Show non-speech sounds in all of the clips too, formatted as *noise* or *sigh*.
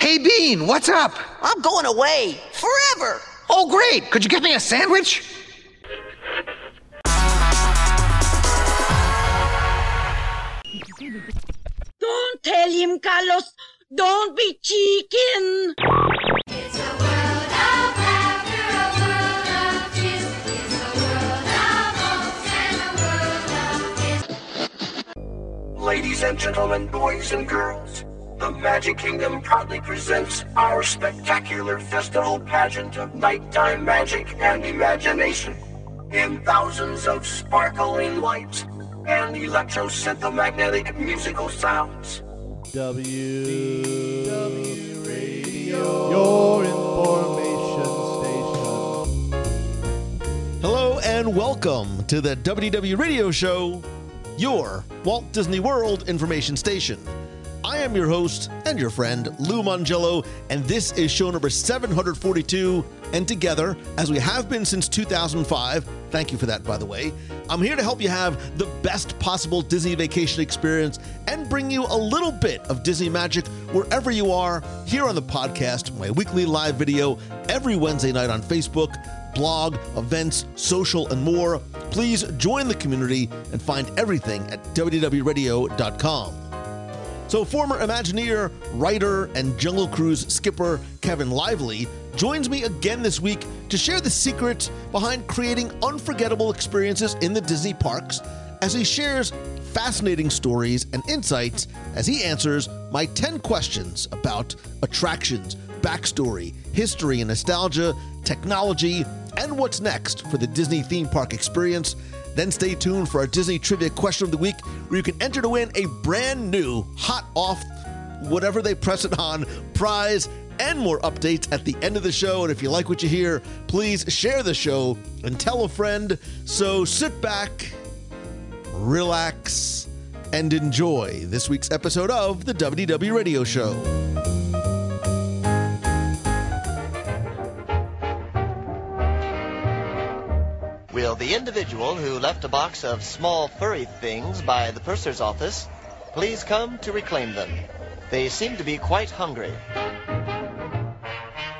Hey, Bean, what's up? I'm going away forever. Oh, great. Could you get me a sandwich? Don't tell him, Carlos. Don't be chicken. It's a world of laughter, a world of kiss. It's a world of hopes and a world of kiss. Ladies and gentlemen, boys and girls, the Magic Kingdom proudly presents our spectacular festival pageant of nighttime magic and imagination. In thousands of sparkling lights and electromagnetic musical sounds. WDW Radio, your information station. Hello and welcome to the WDW Radio Show, your Walt Disney World information station. I am your host and your friend, Lou Mongello, and this is show number 742. And together, as we have been since 2005, thank you for that, by the way, I'm here to help you have the best possible Disney vacation experience and bring you a little bit of Disney magic wherever you are here on the podcast, my weekly live video every Wednesday night on Facebook, blog, events, social, and more. Please join the community and find everything at WDWRadio.com. So, former Imagineer, writer, and Jungle Cruise skipper Kevin Lively joins me again this week to share the secret behind creating unforgettable experiences in the Disney parks as he shares fascinating stories and insights as he answers my 10 questions about attractions, backstory, history and nostalgia, technology, and what's next for the Disney theme park experience. Then stay tuned for our Disney Trivia Question of the Week, where you can enter to win a brand new, hot off, whatever they press it on, prize and more updates at the end of the show. And if you like what you hear, please share the show and tell a friend. So sit back, relax, and enjoy this week's episode of the WDW Radio Show. Will the individual who left a box of small furry things by the purser's office please come to reclaim them? They seem to be quite hungry.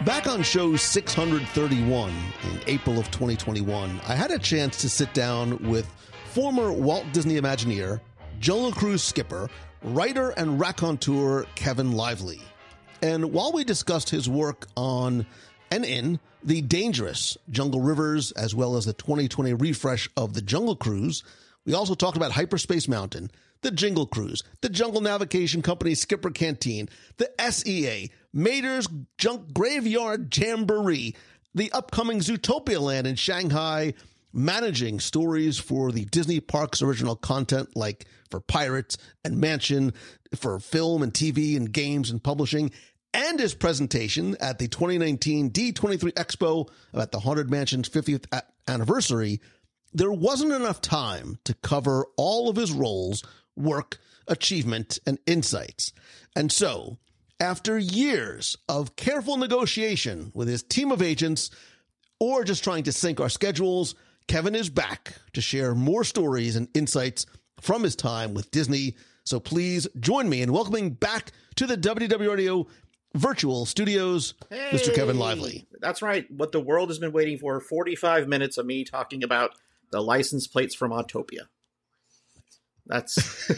Back on show 631 in April of 2021, I had a chance to sit down with former Walt Disney Imagineer, Jungle Cruise skipper, writer, and raconteur Kevin Lively. And while we discussed his work on and in the dangerous Jungle Rivers, as well as the 2020 refresh of the Jungle Cruise, we also talked about Hyperspace Mountain, the Jingle Cruise, the Jungle Navigation Company Skipper Canteen, the SEA, Mater's Junk Graveyard Jamboree, the upcoming Zootopia Land in Shanghai, managing stories for the Disney Parks original content like for Pirates and Mansion, for film and TV and games and publishing, and his presentation at the 2019 D23 Expo about the Haunted Mansion's 50th anniversary, there wasn't enough time to cover all of his roles, work, achievement, and insights. And so, after years of careful negotiation with his team of agents, or just trying to sync our schedules, Kevin is back to share more stories and insights from his time with Disney. So please join me in welcoming back to the WDW Radio virtual studios, Mr. Kevin Lively. That's right. What the world has been waiting for 45 minutes of me talking about the license plates from Autopia. That's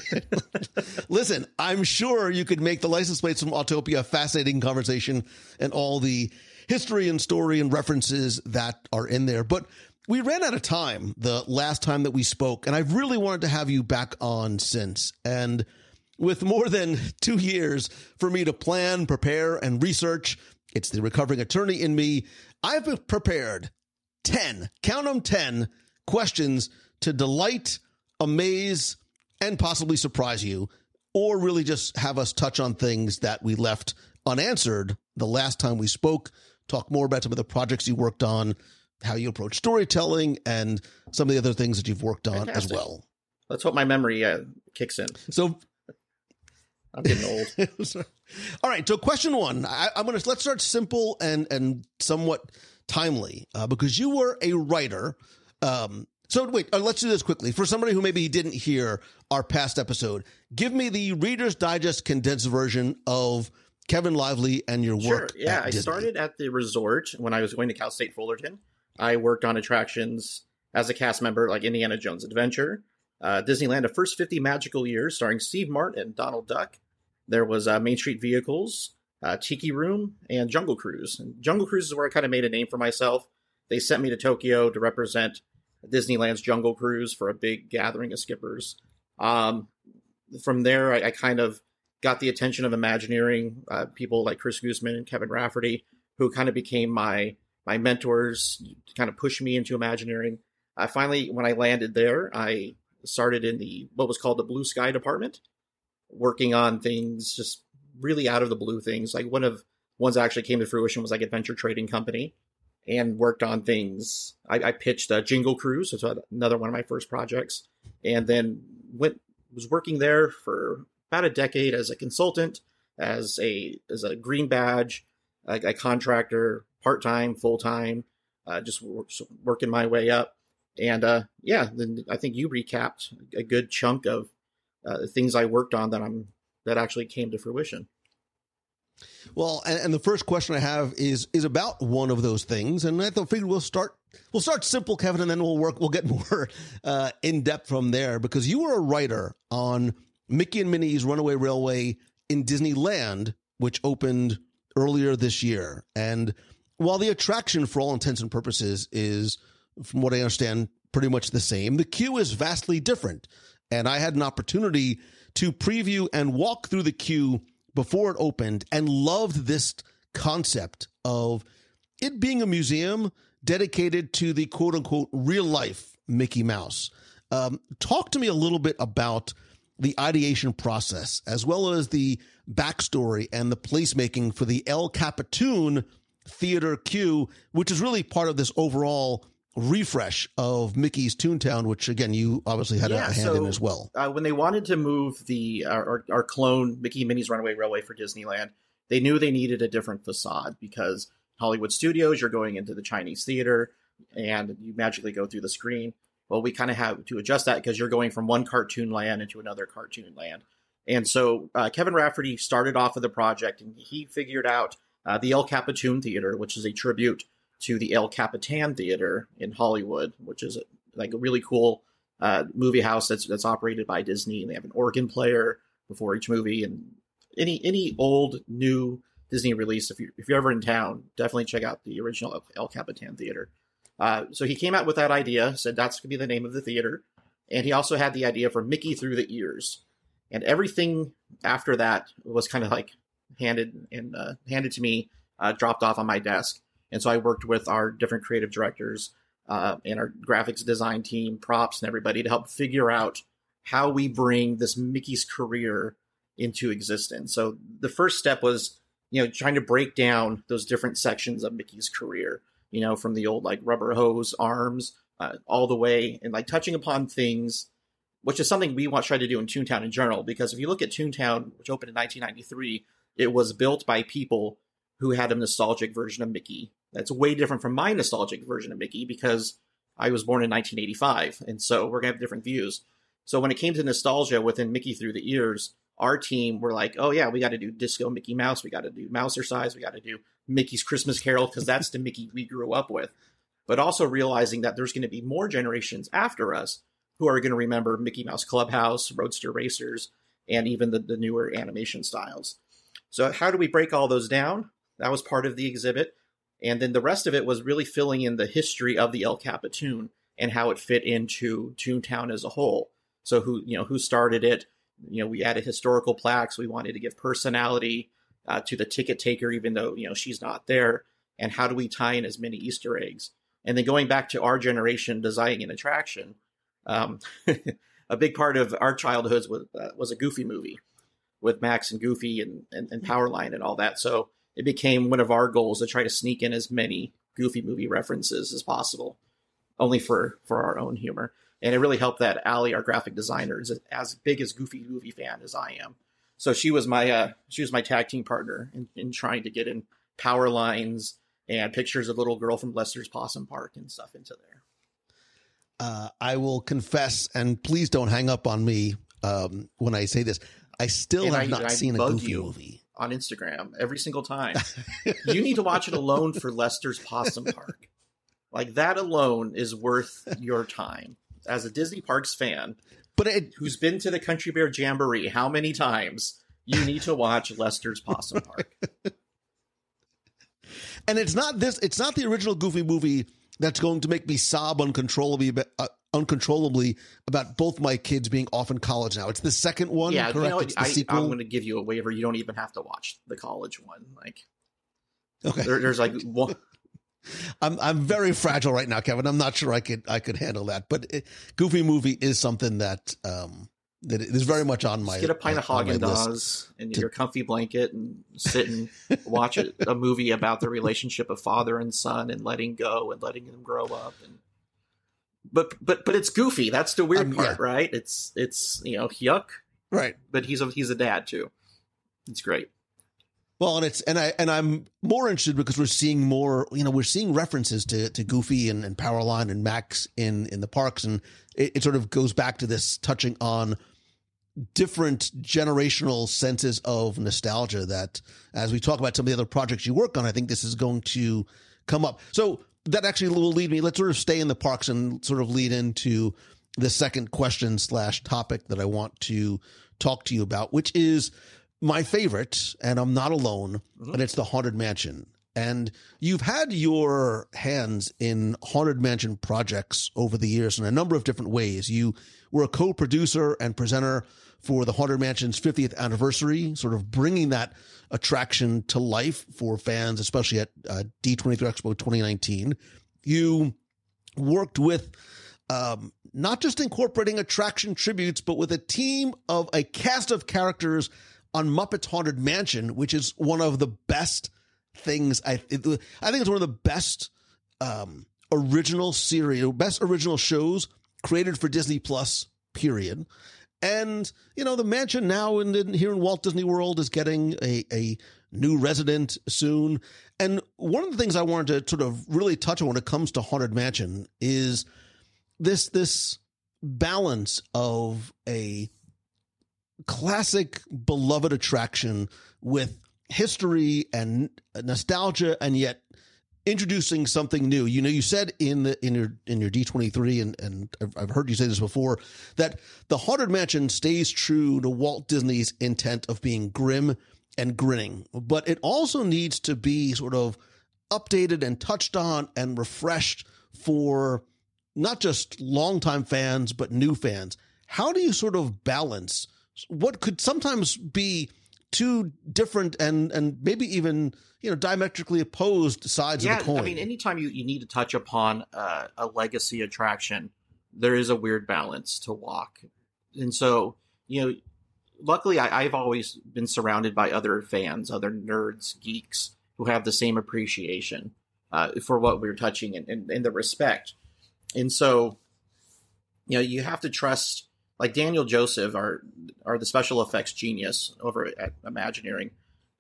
*laughs* Listen, I'm sure you could make the license plates from Autopia a fascinating conversation and all the history and story and references that are in there. But we ran out of time the last time that we spoke, and I've really wanted to have you back on since. And with more than two years for me to plan, prepare, and research, it's the recovering attorney in me. I've prepared 10, count them 10 questions to delight, amaze, and possibly surprise you, or really just have us touch on things that we left unanswered the last time we spoke, talk more about some of the projects you worked on, how you approach storytelling, and some of the other things that you've worked on as well. let's hope my memory uh, kicks in. So I'm getting old. *laughs* All right. So question one, I, I'm going to let's start simple and and somewhat timely uh, because you were a writer. Um, so wait, uh, let's do this quickly for somebody who maybe didn't hear our past episode. Give me the Reader's Digest condensed version of Kevin Lively and your Sure. work. Yeah, at I Disney. started at the resort when I was going to Cal State Fullerton. I worked on attractions as a cast member, like Indiana Jones Adventure, uh, Disneyland, the first 50 magical years, starring Steve Martin and Donald Duck. There was uh, Main Street Vehicles, uh, Tiki Room, and Jungle Cruise. And Jungle Cruise is where I kind of made a name for myself. They sent me to Tokyo to represent Disneyland's Jungle Cruise for a big gathering of skippers. Um, from there, I, I kind of got the attention of Imagineering, uh, people like Chris Guzman and Kevin Rafferty, who kind of became my my mentors, to kind of pushed me into Imagineering. I finally, when I landed there, I started in the what was called the Blue Sky department, working on things just really out of the blue things. Like one of ones that actually came to fruition was like Adventure Trading Company, and worked on things. I, I pitched a Jingle Cruise, so that's another one of my first projects, and then went was working there for about a decade as a consultant, as a as a green badge, a, a contractor, part time, full time, uh, just wor- working my way up. And uh, yeah, then I think you recapped a good chunk of uh, things I worked on that I'm that actually came to fruition. Well, and, and the first question I have is is about one of those things, and I figured we'll start we'll start simple, Kevin, and then we'll work we'll get *laughs* more uh, in depth from there. Because you were a writer on Mickey and Minnie's Runaway Railway in Disneyland, which opened earlier this year, and while the attraction, for all intents and purposes, is from what I understand pretty much the same, the queue is vastly different, and I had an opportunity to preview and walk through the queue before it opened and loved this concept of it being a museum dedicated to the quote unquote real life Mickey Mouse. Um, talk to me a little bit about the ideation process as well as the backstory and the placemaking for the El Capitan theater queue, which is really part of this overall refresh of Mickey's Toontown, which again, you obviously had a hand in as well. Uh, when they wanted to move the our, our, our clone Mickey Minnie's Runaway Railway for Disneyland, they knew they needed a different facade because Hollywood Studios, you're going into the Chinese theater and you magically go through the screen. Well, we kind of have to adjust that because you're going from one cartoon land into another cartoon land. And so uh, Kevin Rafferty started off with the project and he figured out uh, the El Capitan Theater, which is a tribute to the El Capitan Theater in Hollywood, which is like a really cool uh, movie house that's that's operated by Disney, and they have an organ player before each movie. And any any old new Disney release, if you if you're ever in town, definitely check out the original El- Capitan Theater. Uh, so he came out with that idea, said that's going to be the name of the theater, and he also had the idea for Mickey through the ears, and everything after that was kind of like handed and uh, handed to me, uh, dropped off on my desk. And so I worked with our different creative directors uh, and our graphics design team, props, and everybody to help figure out how we bring this Mickey's career into existence. So the first step was, you know, trying to break down those different sections of Mickey's career, you know, from the old like rubber hose arms uh, all the way and like touching upon things, which is something we want to try to do in Toontown in general. Because if you look at Toontown, which opened in 1993, it was built by people who had a nostalgic version of Mickey. That's way different from my nostalgic version of Mickey because I was born in 1985, and so we're gonna have different views. So when it came to nostalgia within Mickey through the ears, our team were like, "Oh yeah, we got to do Disco Mickey Mouse, we got to do Mousercise, we got to do Mickey's Christmas Carol because that's the Mickey we grew up with." But also realizing that there's going to be more generations after us who are going to remember Mickey Mouse Clubhouse, Roadster Racers, and even the, the newer animation styles. So how do we break all those down? That was part of the exhibit. And then the rest of it was really filling in the history of the El Capitan and how it fit into Toontown as a whole. So who you know who started it? You know, we added historical plaques. We wanted to give personality uh, to the ticket taker, even though you know she's not there. And how do we tie in as many Easter eggs? And then going back to our generation designing an attraction, um, *laughs* a big part of our childhoods was uh, was a Goofy movie with Max and Goofy and, and, and Powerline and all that. So it became one of our goals to try to sneak in as many Goofy movie references as possible, only for for our own humor. And it really helped that Allie, our graphic designer, is as big as Goofy movie fan as I am. So she was my uh, she was my tag team partner in, in trying to get in power lines and pictures of little girl from Lester's Possum Park and stuff into there. Uh, I will confess, and please don't hang up on me um, when I say this. I still And have I- not I seen a Goofy you movie. On Instagram every single time. *laughs* you need to watch it alone for Lester's Possum Park. Like that alone is worth your time. As a Disney Parks fan But it, who's been to the Country Bear Jamboree how many times, you need to watch Lester's Possum Park. *laughs* and it's not this. It's not the original Goofy movie that's going to make me sob uncontrollably, about- uh, uncontrollably about both my kids being off in college now. It's the second one. yeah, correct? you know, it's the I, sequel. I'm going to give you a waiver. You don't even have to watch the college one. Like okay. there, there's like *laughs* one, I'm I'm very fragile right now, Kevin. I'm not sure I could I could handle that. But it, Goofy movie is something that um that is very much on my. Just get a pint of Haagen. Dazs and your comfy blanket and sit and *laughs* watch a, a movie about the relationship of father and son and letting go and letting them grow up. And but but but it's goofy. That's the weird Um, part, yeah. right? It's it's you know yuck, Right. but he's a he's a dad too. It's great. Well, and it's and I and I'm more interested because we're seeing more. You know, we're seeing references to to Goofy and, and Powerline and Max in in the parks, and it, it sort of goes back to this touching on different generational senses of nostalgia. That as we talk about some of the other projects you work on, I think this is going to come up. So that actually will lead me. Let's sort of stay in the parks and sort of lead into the second question slash topic that I want to talk to you about, which is my favorite, and I'm not alone, mm-hmm. and it's the Haunted Mansion. And you've had your hands in Haunted Mansion projects over the years in a number of different ways. You were a co-producer and presenter for the Haunted Mansion's 50th anniversary, sort of bringing that attraction to life for fans, especially at uh, D23 Expo 2019. You worked with um, not just incorporating attraction tributes, but with a team of a cast of characters on Muppets Haunted Mansion, which is one of the best things. I it, I think it's one of the best um, original series, best original shows created for Disney Plus. Period. And you know the mansion now in, in here in Walt Disney World is getting a a new resident soon. And one of the things I wanted to sort of really touch on when it comes to Haunted Mansion is this this balance of a classic beloved attraction with history and nostalgia and yet introducing something new. You know, you said in the in your in your D23 and and I've- I've heard you say this before that the Haunted Mansion stays true to Walt Disney's intent of being grim and grinning, but it also needs to be sort of updated and touched on and refreshed for not just longtime fans but new fans. How do you sort of balance what could sometimes be two different and and maybe even you know diametrically opposed sides yeah, of the coin? I mean, anytime you, you need to touch upon uh, a legacy attraction, there is a weird balance to walk. And so, you know, luckily I, I've always been surrounded by other fans, other nerds, geeks who have the same appreciation uh, for what we're touching and, and, and the respect. And so, you know, you have to trust, like Daniel Joseph, our, our the special effects genius over at Imagineering.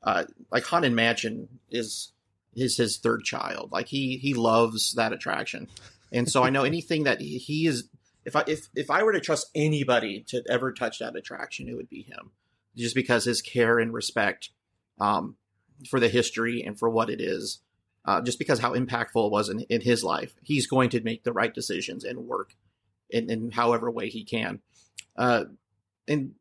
Uh, like Haunted Mansion is is his third child. Like he he loves that attraction, and so I know *laughs* anything that he, he is. If I if if I were to trust anybody to ever touch that attraction, it would be him, just because his care and respect um, for the history and for what it is, uh, just because how impactful it was in, in his life. He's going to make the right decisions and work in, in however way he can. Uh, and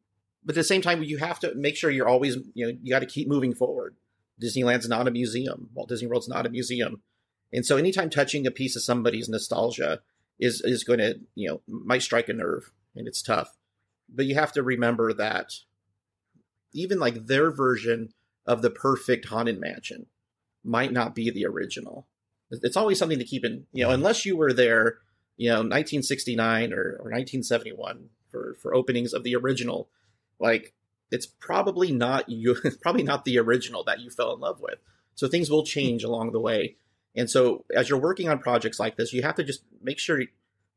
but at the same time, you have to make sure you're always you know you got to keep moving forward. Disneyland's not a museum. Walt Disney World's not a museum. And so anytime touching a piece of somebody's nostalgia is is going to, you know, might strike a nerve and it's tough. But you have to remember that even like their version of the perfect haunted mansion might not be the original. It's always something to keep in, you know, unless you were there, you know, 1969 or, or 1971 for for openings of the original, like it's probably not you *laughs* probably not the original that you fell in love with. So things will change hmm. along the way. And so as you're working on projects like this you have to just make sure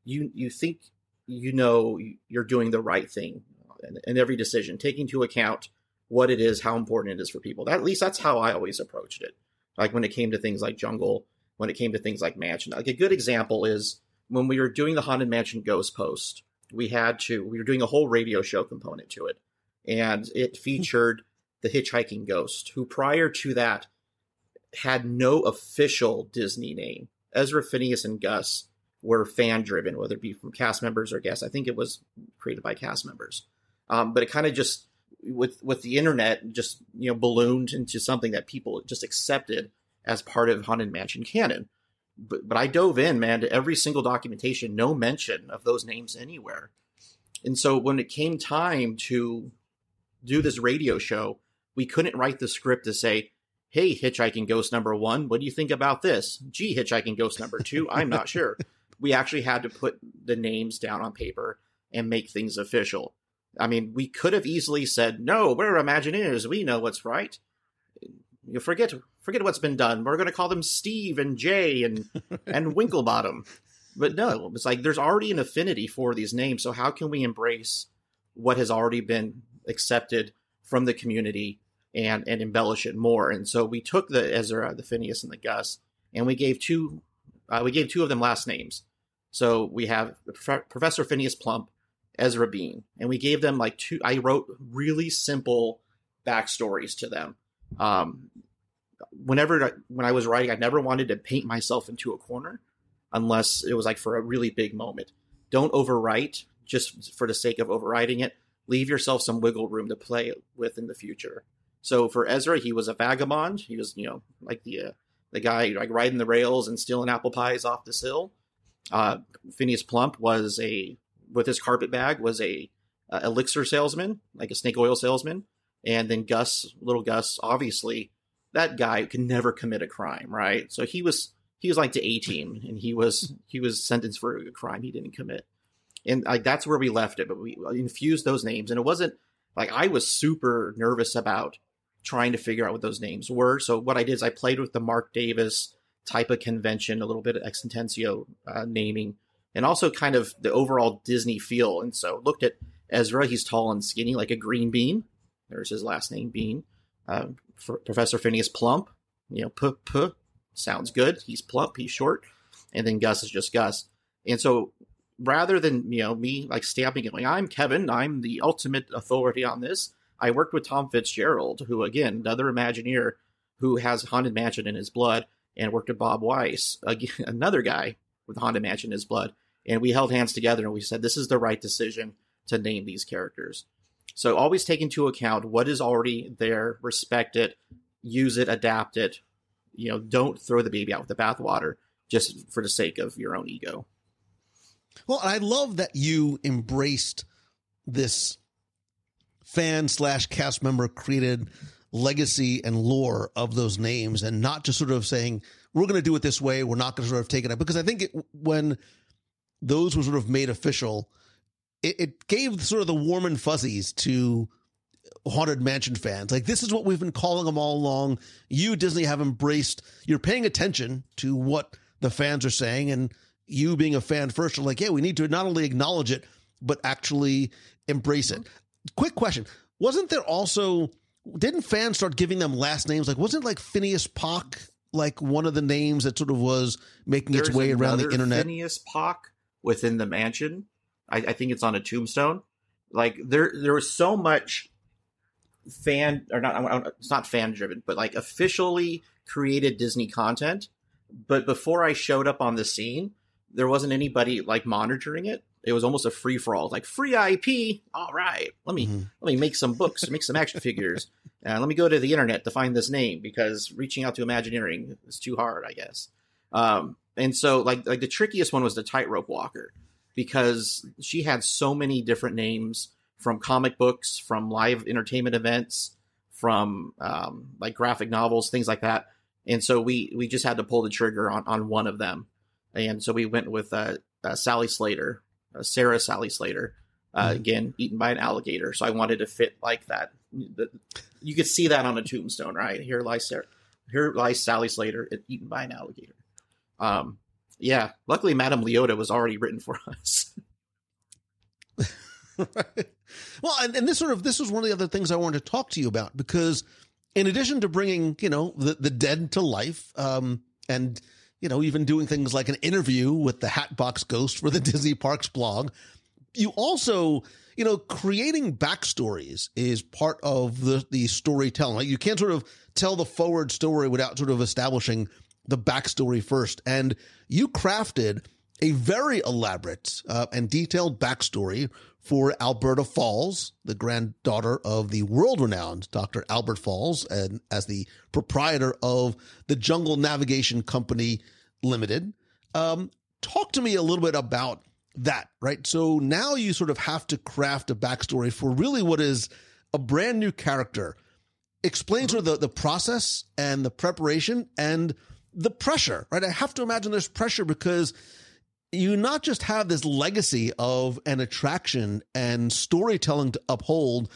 you you think you know you're doing the right thing in, in every decision taking into account what it is how important it is for people. That, at least that's how i always approached it. Like when it came to things like jungle when it came to things like mansion. Like a good example is when we were doing the haunted mansion ghost post we had to we were doing a whole radio show component to it and it *laughs* featured the Hitchhiking Ghost, who prior to that had no official Disney name. Ezra, Phineas, and Gus were fan driven, whether it be from cast members or guests. I think it was created by cast members. Um, but it kind of just with with the internet just you know ballooned into something that people just accepted as part of Haunted Mansion canon. But but I dove in, man, to every single documentation, no mention of those names anywhere. And so when it came time to do this radio show, we couldn't write the script to say, "Hey, Hitchhiking Ghost number one, what do you think about this?" Gee, Hitchhiking Ghost number two, I'm not sure. *laughs* We actually had to put the names down on paper and make things official. I mean, we could have easily said, "No, we're Imagineers. We know what's right." You forget forget what's been done. We're going to call them Steve and Jay and *laughs* and Winklebottom. But no, it's like there's already an affinity for these names. So how can we embrace what has already been accepted from the community and and embellish it more? And so we took the Ezra, the Phineas, and the Gus, and we gave two uh, we gave two of them last names. So we have Prof- Professor Phineas Plump, Ezra Bean, and we gave them like two. I wrote really simple backstories to them. Um, whenever when I was writing, I never wanted to paint myself into a corner unless it was like for a really big moment. Don't overwrite just for the sake of overwriting it. Leave yourself some wiggle room to play with in the future. So for Ezra, he was a vagabond. He was, you know, like the uh, the guy like riding the rails and stealing apple pies off the sill. Uh, Phineas Plump was a with his carpet bag was a uh, elixir salesman, like a snake oil salesman. And then Gus, little Gus, obviously that guy could never commit a crime, right? So he was he was like to A team, and he was he was sentenced for a crime he didn't commit, and like that's where we left it. But we infused those names, and it wasn't like I was super nervous about trying to figure out what those names were. So what I did is I played with the Marc Davis type of convention, a little bit of ex uh, naming, and also kind of the overall Disney feel. And so looked at Ezra, he's tall and skinny like a green bean. There's his last name, Bean. Uh, Professor Phineas Plump, you know, p p sounds good. He's plump, he's short, and then Gus is just Gus. And so rather than you know me like stamping it going, I'm Kevin, I'm the ultimate authority on this. I worked with Tom Fitzgerald, who again another Imagineer who has Haunted Mansion in his blood, and worked with Bob Weis, again, *laughs* another guy with Haunted Mansion in his blood. And we held hands together and we said this is the right decision to name these characters. So always take into account what is already there, respect it, use it, adapt it. You know, don't throw the baby out with the bathwater just for the sake of your own ego. Well, I love that you embraced this fan slash cast member created legacy and lore of those names and not just sort of saying, we're going to do it this way. We're not going to sort of take it up. Because I think it, when those were sort of made official, it, it gave sort of the warm and fuzzies to Haunted Mansion fans. Like, this is what we've been calling them all along. You, Disney, have embraced, you're paying attention to what the fans are saying. And you being a fan first, are like, yeah, we need to not only acknowledge it, but actually embrace it. Quick question. Wasn't there also, didn't fans start giving them last names? Like, wasn't like Phineas Pock like one of the names that sort of was making its way around the internet? Phineas Pock within the mansion. I, I think it's on a tombstone. Like there, there was so much fan or not. It's not fan driven, but like officially created Disney content. But before I showed up on the scene, there wasn't anybody like monitoring it. It was almost a free for all, like free IP. All right, let me Mhm. let me make some books, *laughs* make some action figures, and let me go to the internet to find this name because reaching out to Imagineering is too hard, I guess. Um, and so, like like the trickiest one was the tightrope walker because she had so many different names from comic books, from live entertainment events, from um, like graphic novels, things like that. And so we we just had to pull the trigger on on one of them, and so we went with uh, uh, Sally Slater, uh, Sarah Sally Slater. Uh, Mhm. Again, eaten by an alligator. So I wanted to fit like that. The- You could see that on a tombstone, right? Here lies Sarah, here lies Sally Slater, eaten by an alligator. Um, yeah. Luckily, Madame Leota was already written for *laughs* us. well, and, and this sort of this was one of the other things I wanted to talk to you about because in addition to bringing you know the the dead to life, um, and you know even doing things like an interview with the Hatbox Ghost for the *laughs* Disney Parks blog, you also, you know, creating backstories is part of the the storytelling. Like you can't sort of tell the forward story without sort of establishing the backstory first. And you crafted a very elaborate uh, and detailed backstory for Alberta Falls, the granddaughter of the world renowned Dr. Albert Falls, and as the proprietor of the Jungle Navigation Company Limited. Um, talk to me a little bit about that, right? So now you sort of have to craft a backstory for really what is a brand new character. Explain sort of the, the process and the preparation and the pressure, right? I have to imagine there's pressure because you not just have this legacy of an attraction and storytelling to uphold,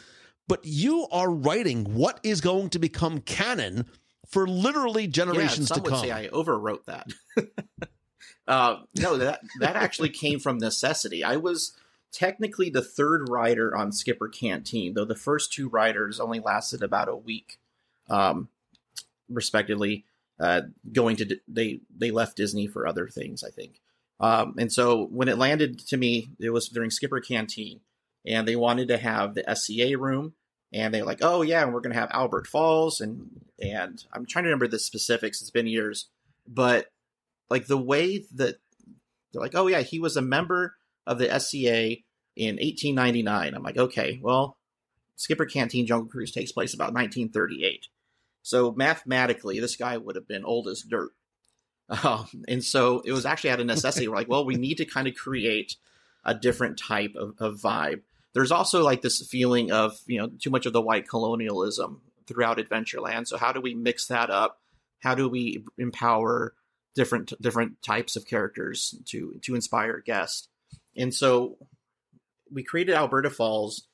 but you are writing what is going to become canon for literally generations yeah, some to would come. say I overwrote that. *laughs* uh, no, that that actually came from necessity. I was technically the third writer on Skipper Canteen, though the first two writers only lasted about a week, um, respectively. Uh, going to they they left Disney for other things, I think. Um, and so when it landed to me, it was during Skipper Canteen, and they wanted to have the SEA room, and they're like, "Oh yeah, we're going to have Albert Falls," and and I'm trying to remember the specifics. It's been years, but like the way that they're like, "Oh yeah, he was a member of the SEA in 1899." I'm like, "Okay, well, Skipper Canteen Jungle Cruise takes place about 1938." So mathematically, this guy would have been old as dirt. Um, and so it was actually out of necessity. We're like, well, we need to kind of create a different type of, of vibe. There's also like this feeling of, you know, too much of the white colonialism throughout Adventureland. So how do we mix that up? How do we empower different different types of characters to to inspire guests? And so we created Alberta Falls,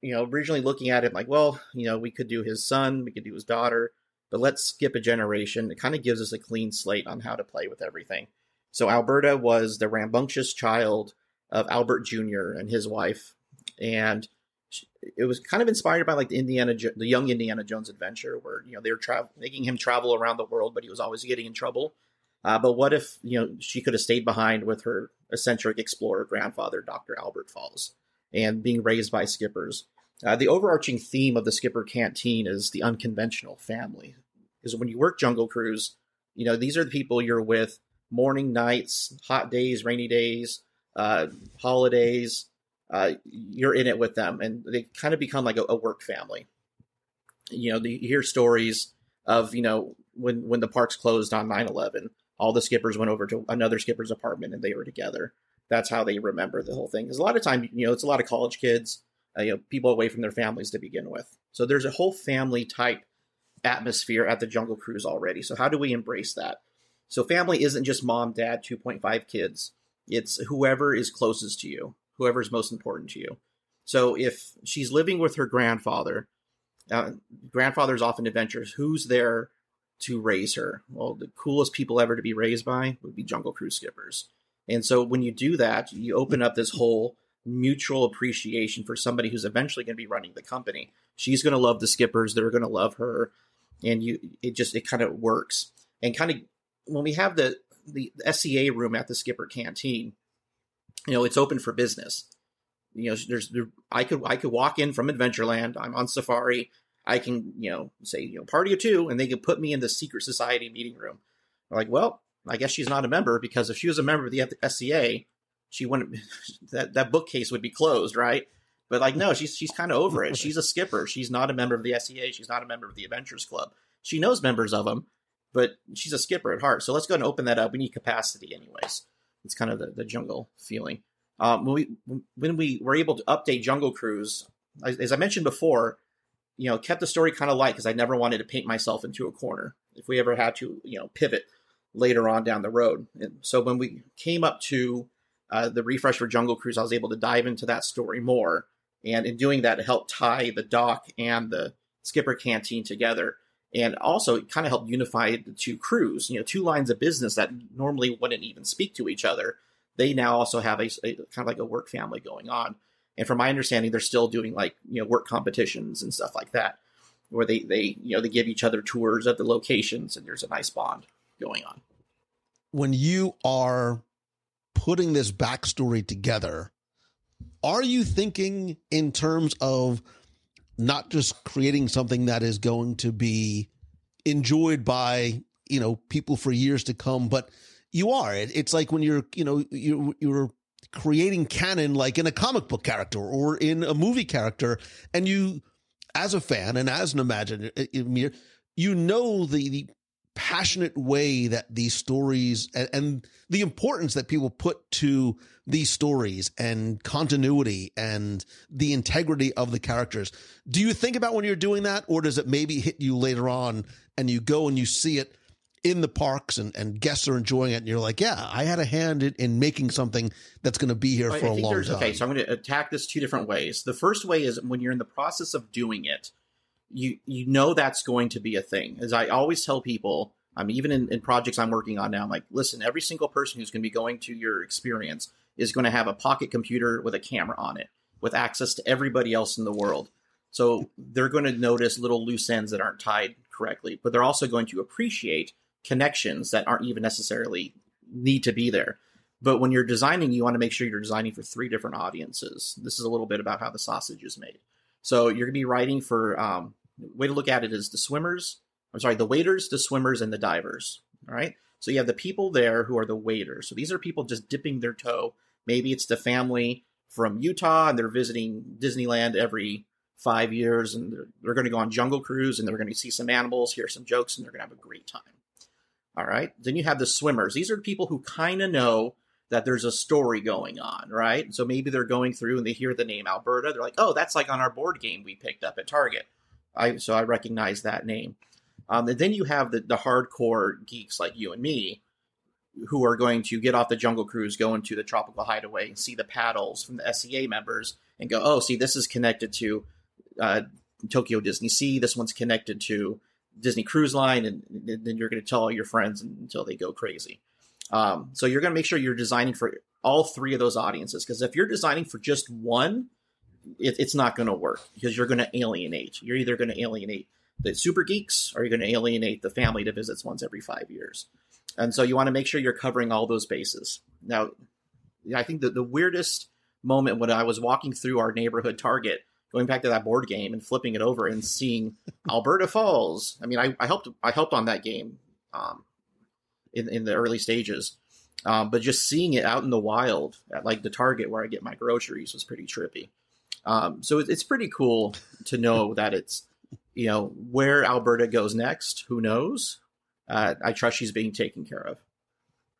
you know, originally looking at it like, well, you know, we could do his son, we could do his daughter, but let's skip a generation. It kind of gives us a clean slate on how to play with everything. So Alberta was the rambunctious child of Albert Jr. and his wife, and it was kind of inspired by like the Indiana, the young Indiana Jones adventure, where you know they were tra- making him travel around the world, but he was always getting in trouble. Uh, but what if you know she could have stayed behind with her eccentric explorer grandfather, Doctor Albert Falls, and being raised by skippers? Uh, the overarching theme of the Skipper Canteen is the unconventional family. Because when you work Jungle Cruise, you know these are the people you're with morning, nights, hot days, rainy days, uh, holidays. Uh, you're in it with them, and they kind of become like a, a work family. You know, the, you hear stories of you know when when the parks closed on 9-11 all the skippers went over to another skipper's apartment and they were together. That's how they remember the whole thing because a lot of time you know it's a lot of college kids uh, you know people away from their families to begin with. So there's a whole family type atmosphere at the jungle cruise already. So how do we embrace that? So family isn't just mom dad 2.5 kids. It's whoever is closest to you whoever is most important to you so if she's living with her grandfather uh, grandfather's off in adventures. Who's there to raise her? Well, the coolest people ever to be raised by would be Jungle Cruise skippers. And so when you do that, you open up this whole mutual appreciation for somebody who's eventually going to be running the company. She's going to love the skippers. They're going to love her. And you, it just, it kind of works. And kind of when we have the, the SEA room at the skipper canteen, you know, it's open for business. You know there's there, i could i could walk in from adventureland i'm on safari i can you know say you know party of two and they could put me in the secret society meeting room. I'm like well i guess she's not a member because if she was a member of the SEA she wouldn't *laughs* that that bookcase would be closed right? But like no she's she's kind of over it. She's a skipper. She's not a member of the SEA she's not a member of the adventurers club. She knows members of them but she's a skipper at heart. So let's go and open that up. We need capacity anyways it's kind of the, the jungle feeling um, when we when we were able to update Jungle Cruise, as, as I mentioned before, you know, kept the story kind of light because I never wanted to paint myself into a corner. If we ever had to, you know, pivot later on down the road, and so when we came up to uh, the refresh for Jungle Cruise, I was able to dive into that story more, and in doing that, it helped tie the dock and the Skipper Canteen together. And also, it kind of helped unify the two crews. You know, two lines of business that normally wouldn't even speak to each other they now also have a, a, kind of like a work family going on. And from my understanding, they're still doing like you know work competitions and stuff like that, where they they you know they give each other tours of the locations, and there's a nice bond going on. when you are putting this backstory together, are you thinking in terms of not just creating something that is going to be enjoyed by you know people for years to come but you are. It, it's like when you're you know you you're creating canon like in a comic book character or in a movie character and you as a fan and as an imagineer uh, uh, you know the, the passionate way that these stories and, and the importance that people put to these stories and continuity and the integrity of the characters. Do you think about when you're doing that, or does it maybe hit you later on and you go and you see it in the parks and, and guests are enjoying it and you're like, yeah, I had a hand in, in making something that's going to be here I- for I a long time. Okay, so I'm going to attack this two different ways. The first way is when you're in the process of doing it, you you know that's going to be a thing. As I always tell people, I'm even in, in projects I'm working on now. I'm like, listen, every single person who's going to be going to your experience is going to have a pocket computer with a camera on it, with access to everybody else in the world. So they're going to notice little loose ends that aren't tied correctly, but they're also going to appreciate connections that aren't even necessarily need to be there. But when you're designing, you want to make sure you're designing for three different audiences. This is a little bit about how the sausage is made. So you're going to be writing for, um, way to look at it is the swimmers, I'm sorry, the waiters, the swimmers, and the divers. All right. So you have the people there who are the waiters. So these are people just dipping their toe. Maybe it's the family from Utah and they're visiting Disneyland every five years and they're, they're going to go on Jungle Cruise and they're going to see some animals, hear some jokes, and they're going to have a great time. All right. Then you have the swimmers. These are people who kind of know that there's a story going on, right? So maybe they're going through and they hear the name Alberta. They're like, oh, that's like on our board game we picked up at Target. I so I recognize that name. Um, and then you have the, the hardcore geeks like you and me who are going to get off the Jungle Cruise, go into the Tropical Hideaway, and see the paddles from the SEA members and go, oh, see, this is connected to uh, Tokyo Disney Sea. This one's connected to Disney Cruise Line. And, and then you're going to tell all your friends until they go crazy. Um, so you're going to make sure you're designing for all three of those audiences. Because if you're designing for just one, it, it's not going to work because you're going to alienate. You're either going to alienate the super geeks or you're going to alienate the family that visits once every five years. And so you want to make sure you're covering all those bases. Now, I think that the weirdest moment when I was walking through our neighborhood Target, going back to that board game and flipping it over and seeing *laughs* Alberta Falls. I mean, I, I helped I helped on that game um, in in the early stages, um, but just seeing it out in the wild at like the Target where I get my groceries was pretty trippy. Um, so it, it's pretty cool to know *laughs* that it's you know where Alberta goes next. Who knows? Uh, I trust she's being taken care of.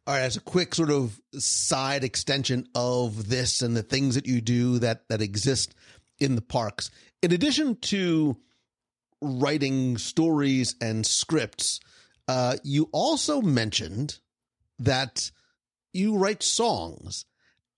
All right, as a quick sort of side extension of this and the things that you do that that exist in the parks, in addition to writing stories and scripts, uh, you also mentioned that you write songs,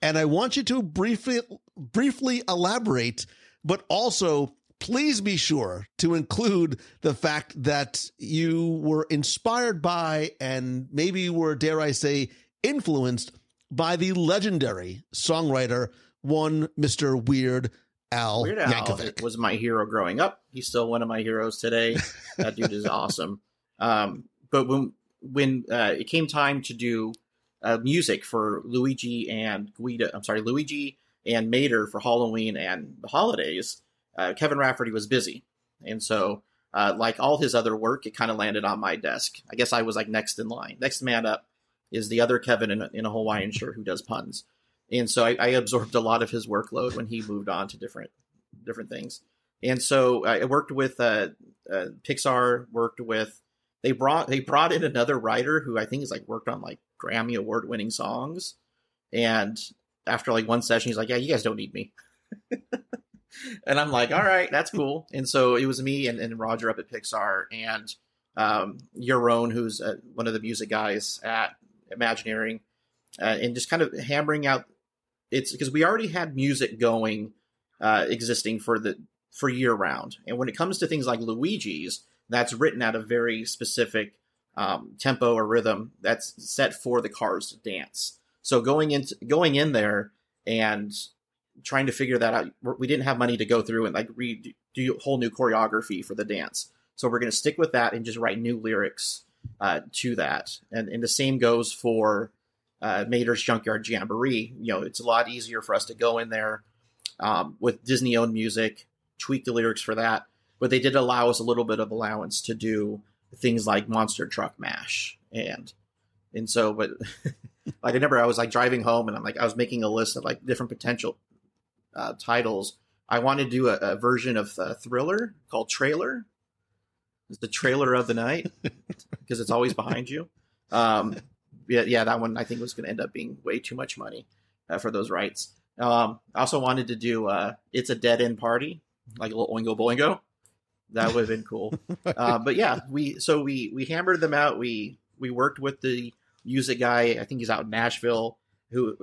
and I want you to briefly briefly elaborate, but also please be sure to include the fact that you were inspired by and maybe were, dare I say, influenced by the legendary songwriter, one Mr. Weird Al Weird Al Yankovic. was my hero growing up. He's still one of my heroes today. That dude is *laughs* awesome. Um, but when when uh, it came time to do uh, music for Luigi and Guido, I'm sorry, Luigi and Mater for Halloween and the holidays, uh, Kevin Rafferty was busy, and so uh, like all his other work, it kind of landed on my desk. I guess I was like next in line. Next man up is the other Kevin in a, in a Hawaiian shirt who does puns, and so I, I absorbed a lot of his workload when he moved on to different different things. And so I worked with uh, uh, Pixar, worked with they brought they brought in another writer who I think is like worked on like Grammy award winning songs, and after like one session, he's like, "Yeah, you guys don't need me." *laughs* and I'm like, all right, that's cool. And so it was me and, and Roger up at Pixar and um, who's uh, one of the music guys at Imagineering, uh, and just kind of hammering out. It's because we already had music going, uh, existing for the for year round. And when it comes to things like Luigi's, that's written at a very specific um, tempo or rhythm that's set for the cars to dance. So going into going in there and trying to figure that out, we're- didn't have money to go through and like redo a whole new choreography for the dance. So we're going to stick with that and just write new lyrics uh, to that. And, and the same goes for uh, Mater's Junkyard Jamboree. You know, it's a lot easier for us to go in there um, with Disney owned music, tweak the lyrics for that. But they did allow us a little bit of allowance to do things like Monster Truck Mash and and so but *laughs* like I remember I was like driving home and I'm like I was making a list of like different potential uh, titles. I wanted to do a, a version of uh, Thriller called Trailer. It's the trailer of the night *laughs* because it's always behind you. Um, yeah, yeah, that one I think was going to end up being way too much money uh, for those rights. Um, I also wanted to do uh, "It's a Dead End Party," like a little Oingo Boingo. That would have been cool. *laughs* uh, but yeah, we so we we hammered them out. We we worked with the music guy. I think he's out in Nashville who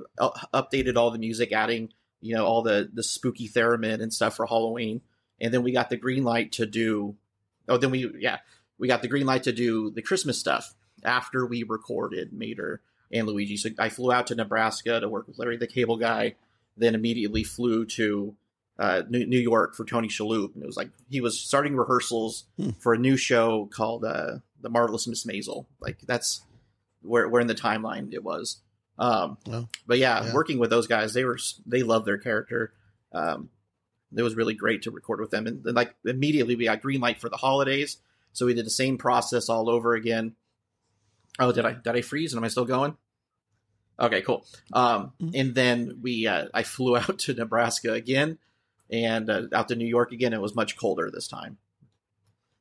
updated all the music, adding you know all the the spooky theremin and stuff for Halloween. And then we got the green light to do. Oh, then we yeah we got the green light to do the Christmas stuff after we recorded Mater and Luigi. So I flew out to Nebraska to work with Larry the Cable Guy, then immediately flew to uh, New, New York for Tony Shalhoub. And it was like he was starting rehearsals for a new show called uh, The Marvelous Miss Maisel. Like that's where where in the timeline it was. Um, Well, but yeah, yeah. working with those guys, they were they loved their character. Um, it was really great to record with them, and, then like immediately we got green light for the holidays. So we did the same process all over again. Oh, did I did I freeze? And am I still going? Okay, cool. Um, Mhm. and then we uh, I flew *laughs* out to Nebraska again, and uh, out to New York again. It was much colder this time.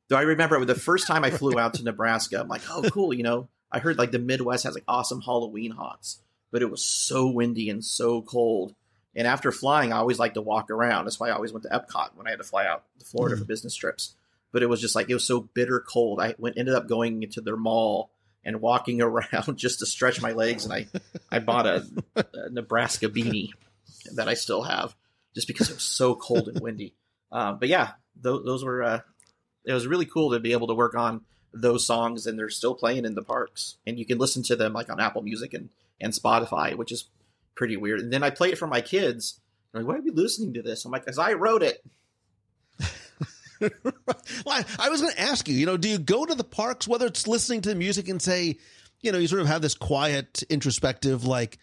Though I remember the first time I flew out to Nebraska, I'm like, oh, cool. You know, I heard like the Midwest has like awesome Halloween haunts, but it was so windy and so cold. And after flying, I always like to walk around. That's why I always went to Epcot when I had to fly out to Florida for business trips. But it was just like it was so bitter cold. I went ended up going into their mall and walking *laughs* around just to stretch my legs, and I I bought a, a Nebraska beanie that I still have just because it was so cold and windy. Um, *laughs* but yeah, those, those were uh, it was really cool to be able to work on those songs, and they're still playing in the parks, and you can listen to them like on Apple Music and and Spotify, which is pretty weird. And then I play it for my kids. They're like, why are we listening to this? I'm like, because I wrote it. *laughs* well, I, I was going to ask you, you know, do you go to the parks, whether it's listening to the music and say, you know, you sort of have this quiet, introspective, like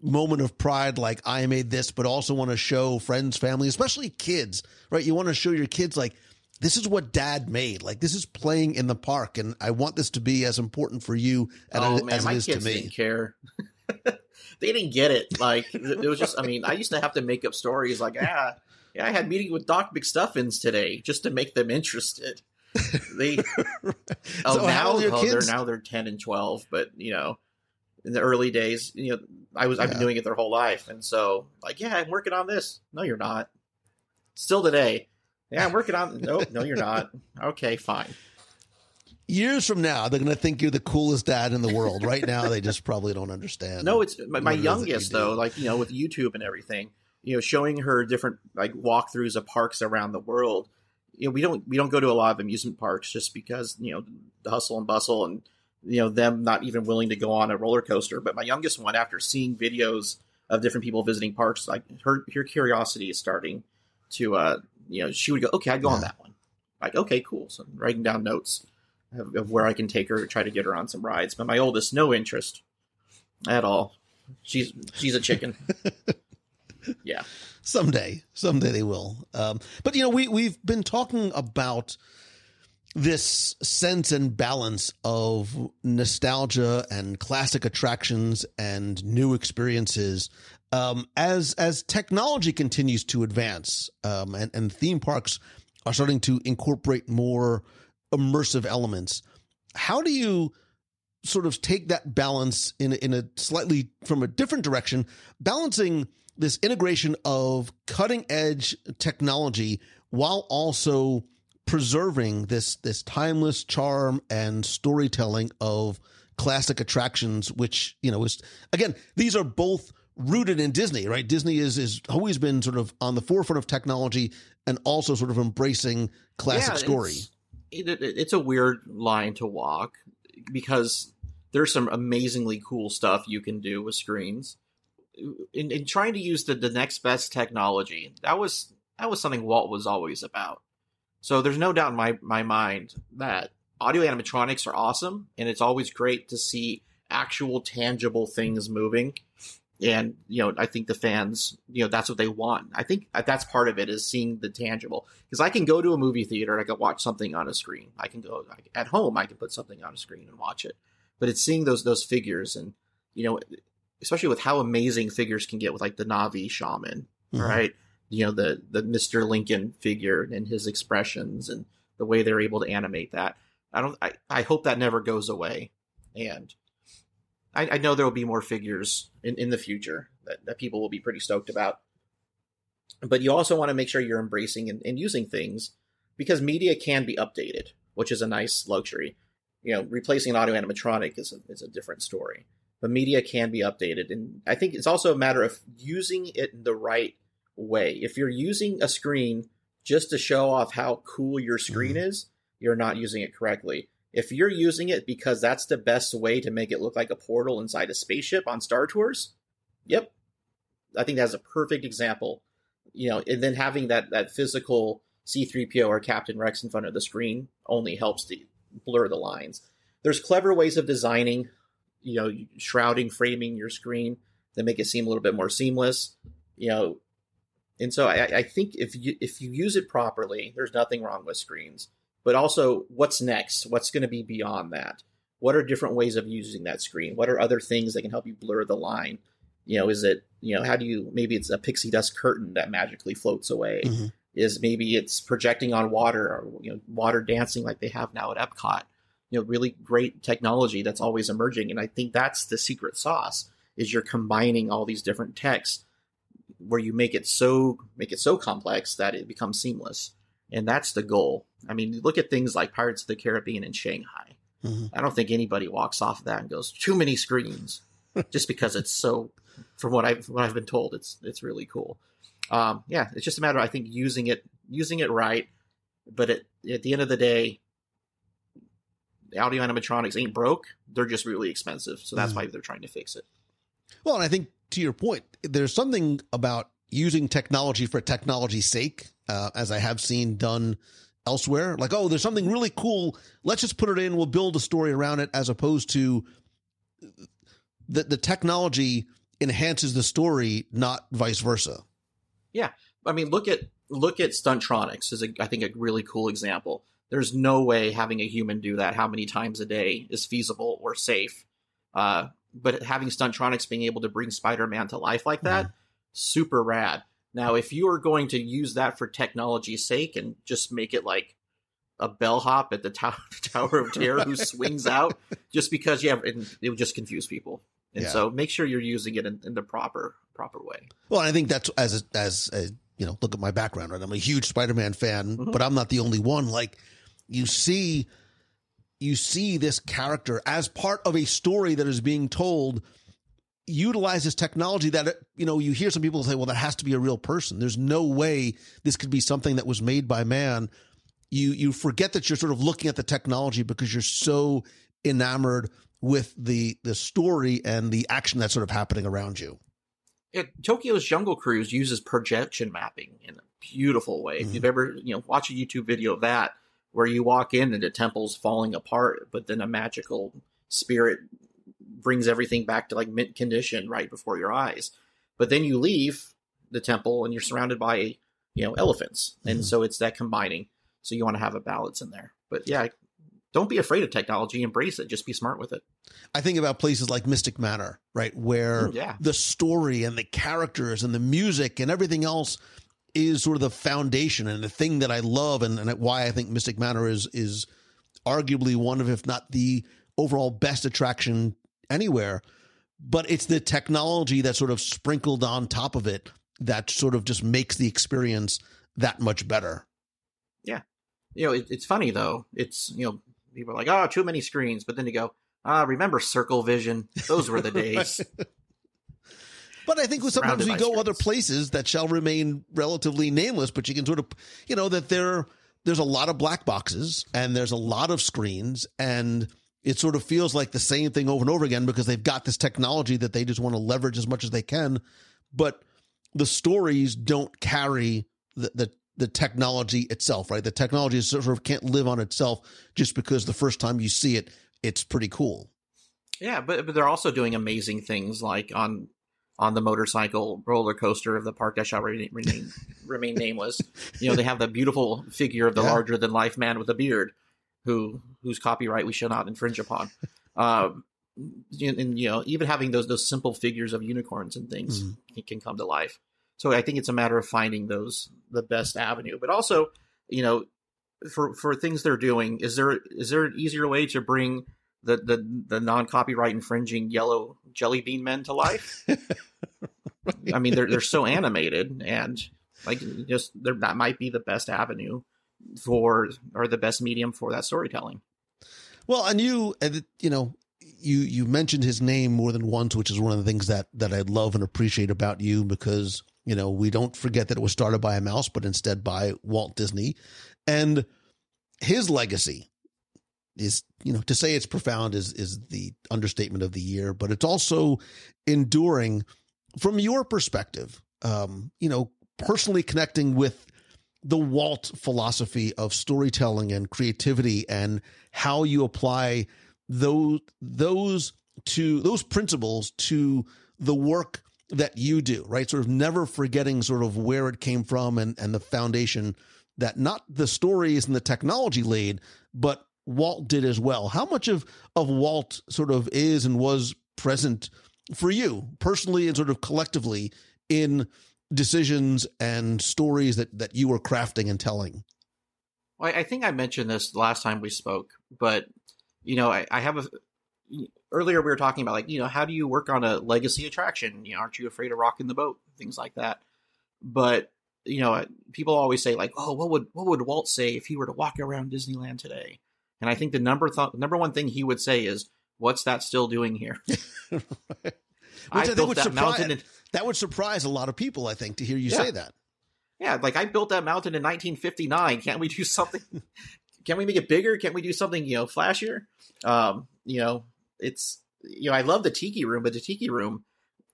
moment of pride, like I made this, but also want to show friends, family, especially kids, right? You want to show your kids, like, this is what dad made. Like, this is playing in the park, and I want this to be as important for you as, oh it- man, as it is to kids me. didn't care. *laughs* they didn't get it. Like it was just. I mean, I used to have to make up stories like, ah, yeah, I had meeting with Doc McStuffins today just to make them interested. They *laughs* oh So now your oh, kids? they're now they're ten and twelve, but you know, in the early days, you know, I was I've been doing it their whole life, and so like, yeah, I'm working on this. No, you're not. Still today. Yeah, I'm working on. No, no, you're not. Okay, fine. Years from now, they're going to think you're the coolest dad in the world. Right now, they just probably don't understand. No, it's my, my what it is that you youngest though. Like you know, with YouTube and everything, you know, showing her different like walkthroughs of parks around the world. You know, we don't we don't go to a lot of amusement parks just because you know the hustle and bustle and you know them not even willing to go on a roller coaster. But my youngest one, after seeing videos of different people visiting parks, like her her curiosity is starting to uh you know she would go okay I'd go on that one like okay cool so I'm writing down notes of, of where I can take her try to get her on some rides. But my oldest, no interest at all. She's she's a chicken. *laughs* yeah. someday someday they will um, but you know we we've been talking about this sense and balance of nostalgia and classic attractions and new experiences um, as as technology continues to advance um, and, and theme parks are starting to incorporate more immersive elements how do you sort of take that balance in in a slightly from a different direction, balancing this integration of cutting edge technology while also preserving this this timeless charm and storytelling of classic attractions which you know is again these are both rooted in Disney right Disney is is always been sort of on the forefront of technology and also sort of embracing classic Yeah, story It's, it, it- it's a weird line to walk because there's some amazingly cool stuff you can do with screens. In, in trying to use the, the next best technology, that was that was something Walt was always about. So there's no doubt in my, my mind that audio animatronics are awesome, and it's always great to see actual tangible things moving. And you know, I think the fans, you know, that's what they want. I think that's part of it is seeing the tangible. Because I can go to a movie theater and I can watch something on a screen. I can go at home, I can put something on a screen and watch it. But it's seeing those those figures, and you know, especially with how amazing figures can get with like the Na'vi shaman, Mhm. right? You know, the the Mister Lincoln figure and his expressions and the way they're able to animate that. I don't. I, I hope that never goes away, and I, I know there will be more figures in, in the future that, that people will be pretty stoked about. But you also want to make sure you're embracing and, and using things because media can be updated, which is a nice luxury. You know, replacing an audio animatronic is a, is a different story, but media can be updated, and I think it's also a matter of using it in the right way. If you're using a screen just to show off how cool your screen mm-hmm. is, you're not using it correctly. If you're using it because that's the best way to make it look like a portal inside a spaceship on Star Tours, yep, I think that's a perfect example. You know, and then having that that physical C3PO or Captain Rex in front of the screen only helps to blur the lines. There's clever ways of designing, you know, shrouding, framing your screen that make it seem a little bit more seamless. You know, and so I, I think if you if you use it properly, there's nothing wrong with screens. But also, what's next? What's going to be beyond that? What are different ways of using that screen? What are other things that can help you blur the line? You know, is it you know how do you maybe it's a pixie dust curtain that magically floats away? Mhm. Is maybe it's projecting on water or you know water dancing like they have now at Epcot? You know, really great technology that's always emerging, and I think that's the secret sauce. Is you're combining all these different techs where you make it so make it so complex that it becomes seamless and that's the goal. I mean look at things like pirates of the caribbean and shanghai. Mhm. i don't think anybody walks off of that and goes too many screens *laughs* just because it's so from what i've from what i've been told it's it's really cool. Um yeah it's just a matter of, i think using it using it right. But at, at the end of the day the audio animatronics ain't broke. They're just really expensive. So that's Mhm. why they're trying to fix it. Well, and I think to your point, there's something about using technology for technology's sake, uh, as I have seen done elsewhere. Like, oh, there's something really cool. Let's just put it in. We'll build a story around it, as opposed to the the technology enhances the story, not vice versa. Yeah, I mean, look at look at Stuntronics is a, I think a really cool example. There's no way having a human do that how many times a day is feasible or safe. Uh, but having Stuntronics being able to bring Spider-Man to life like that, super rad. Now, if you are going to use that for technology's sake and just make it like a bellhop at the Tower, *laughs* Tower of Terror who swings out just because you have, and it would just confuse people. And Yeah. so make sure you're using it in, in the proper proper way. Well, I think that's as a, as a, you know, look at my background, right? I'm a huge Spider-Man fan, Mhm. but I'm not the only one. Like you see, you see this character as part of a story that is being told utilizes technology that you know you hear some people say well that has to be a real person there's no way this could be something that was made by man you you forget that you're sort of looking at the technology because you're so enamored with the the story and the action that's sort of happening around you it, Tokyo's Jungle Cruise uses projection mapping in a beautiful way. If Mhm. you've ever, you know, watch a YouTube video of that, where you walk in and the temple's falling apart, but then a magical spirit brings everything back to like mint condition right before your eyes. But then you leave the temple and you're surrounded by, you know, elephants, and Mhm. so it's that combining. So you want to have a balance in there. But yeah, don't be afraid of technology. Embrace it. Just be smart with it. I think about places like Mystic Manor, right, where Mm, yeah. the story and the characters and the music and everything else is sort of the foundation and the thing that I love and, and why I think Mystic Manor is is arguably one of, if not the overall best attraction anywhere. But it's the technology that's sort of sprinkled on top of it that sort of just makes the experience that much better. Yeah. You know, it, it's funny though. It's you know, people are like, oh, too many screens, but then you go, ah, remember Circle Vision? Those were the *laughs* days. But I think sometimes we go other places that shall remain relatively nameless, but you can sort of, you know, that there there's a lot of black boxes and there's a lot of screens and it sort of feels like the same thing over and over again because they've got this technology that they just want to leverage as much as they can, but the stories don't carry the the, the technology itself, right? The technology sort of can't live on itself just because the first time you see it, it's pretty cool. yeah, but but they're also doing amazing things like on on the motorcycle roller coaster of the park that shall remain, remain, remain nameless. You know, they have the beautiful figure of the Yeah. larger than life man with a beard, who whose copyright we shall not infringe upon. Um, and, and, you know, even having those those simple figures of unicorns and things Mhm. can, can come to life. So I think it's a matter of finding those the best avenue, but also, you know, for for things they're doing, is there is there an easier way to bring the the, the non copyright infringing yellow jelly bean men to life? *laughs* I mean, they're they're so animated and like just they're, that might be the best avenue for or the best medium for that storytelling. Well, and you, you know, you you mentioned his name more than once, which is one of the things that that I love and appreciate about you because you know we don't forget that it was started by a mouse, but instead by Walt Disney, and his legacy is you know to say it's profound is is the understatement of the year, but it's also enduring from your perspective. Um, you know, personally connecting with the Walt philosophy of storytelling and creativity and how you apply those those to those principles to the work that you do, right? Sort of never forgetting sort of where it came from and and the foundation that not the stories and the technology laid, but Walt did as well. How much of of Walt sort of is and was present for you personally and sort of collectively in decisions and stories that that you were crafting and telling? Well, I I think I mentioned this last time we spoke, but you know, I, I have a earlier we were talking about like you know how do you work on a legacy attraction? You know, aren't you afraid of rocking the boat? Things like that. But you know, people always say like, oh, what would what would Walt say if he were to walk around Disneyland today? And I think the number th- number one thing he would say is, "What's that still doing here?" *laughs* Which I I, built that surprise mountain in- that would surprise a lot of people. I think to hear you Yeah. say that. Yeah, like I built that mountain in 1959. Can't we do something? *laughs* can we make it bigger? Can't we do something you know flashier? Um, you know, it's you know I love the Tiki Room, but the Tiki Room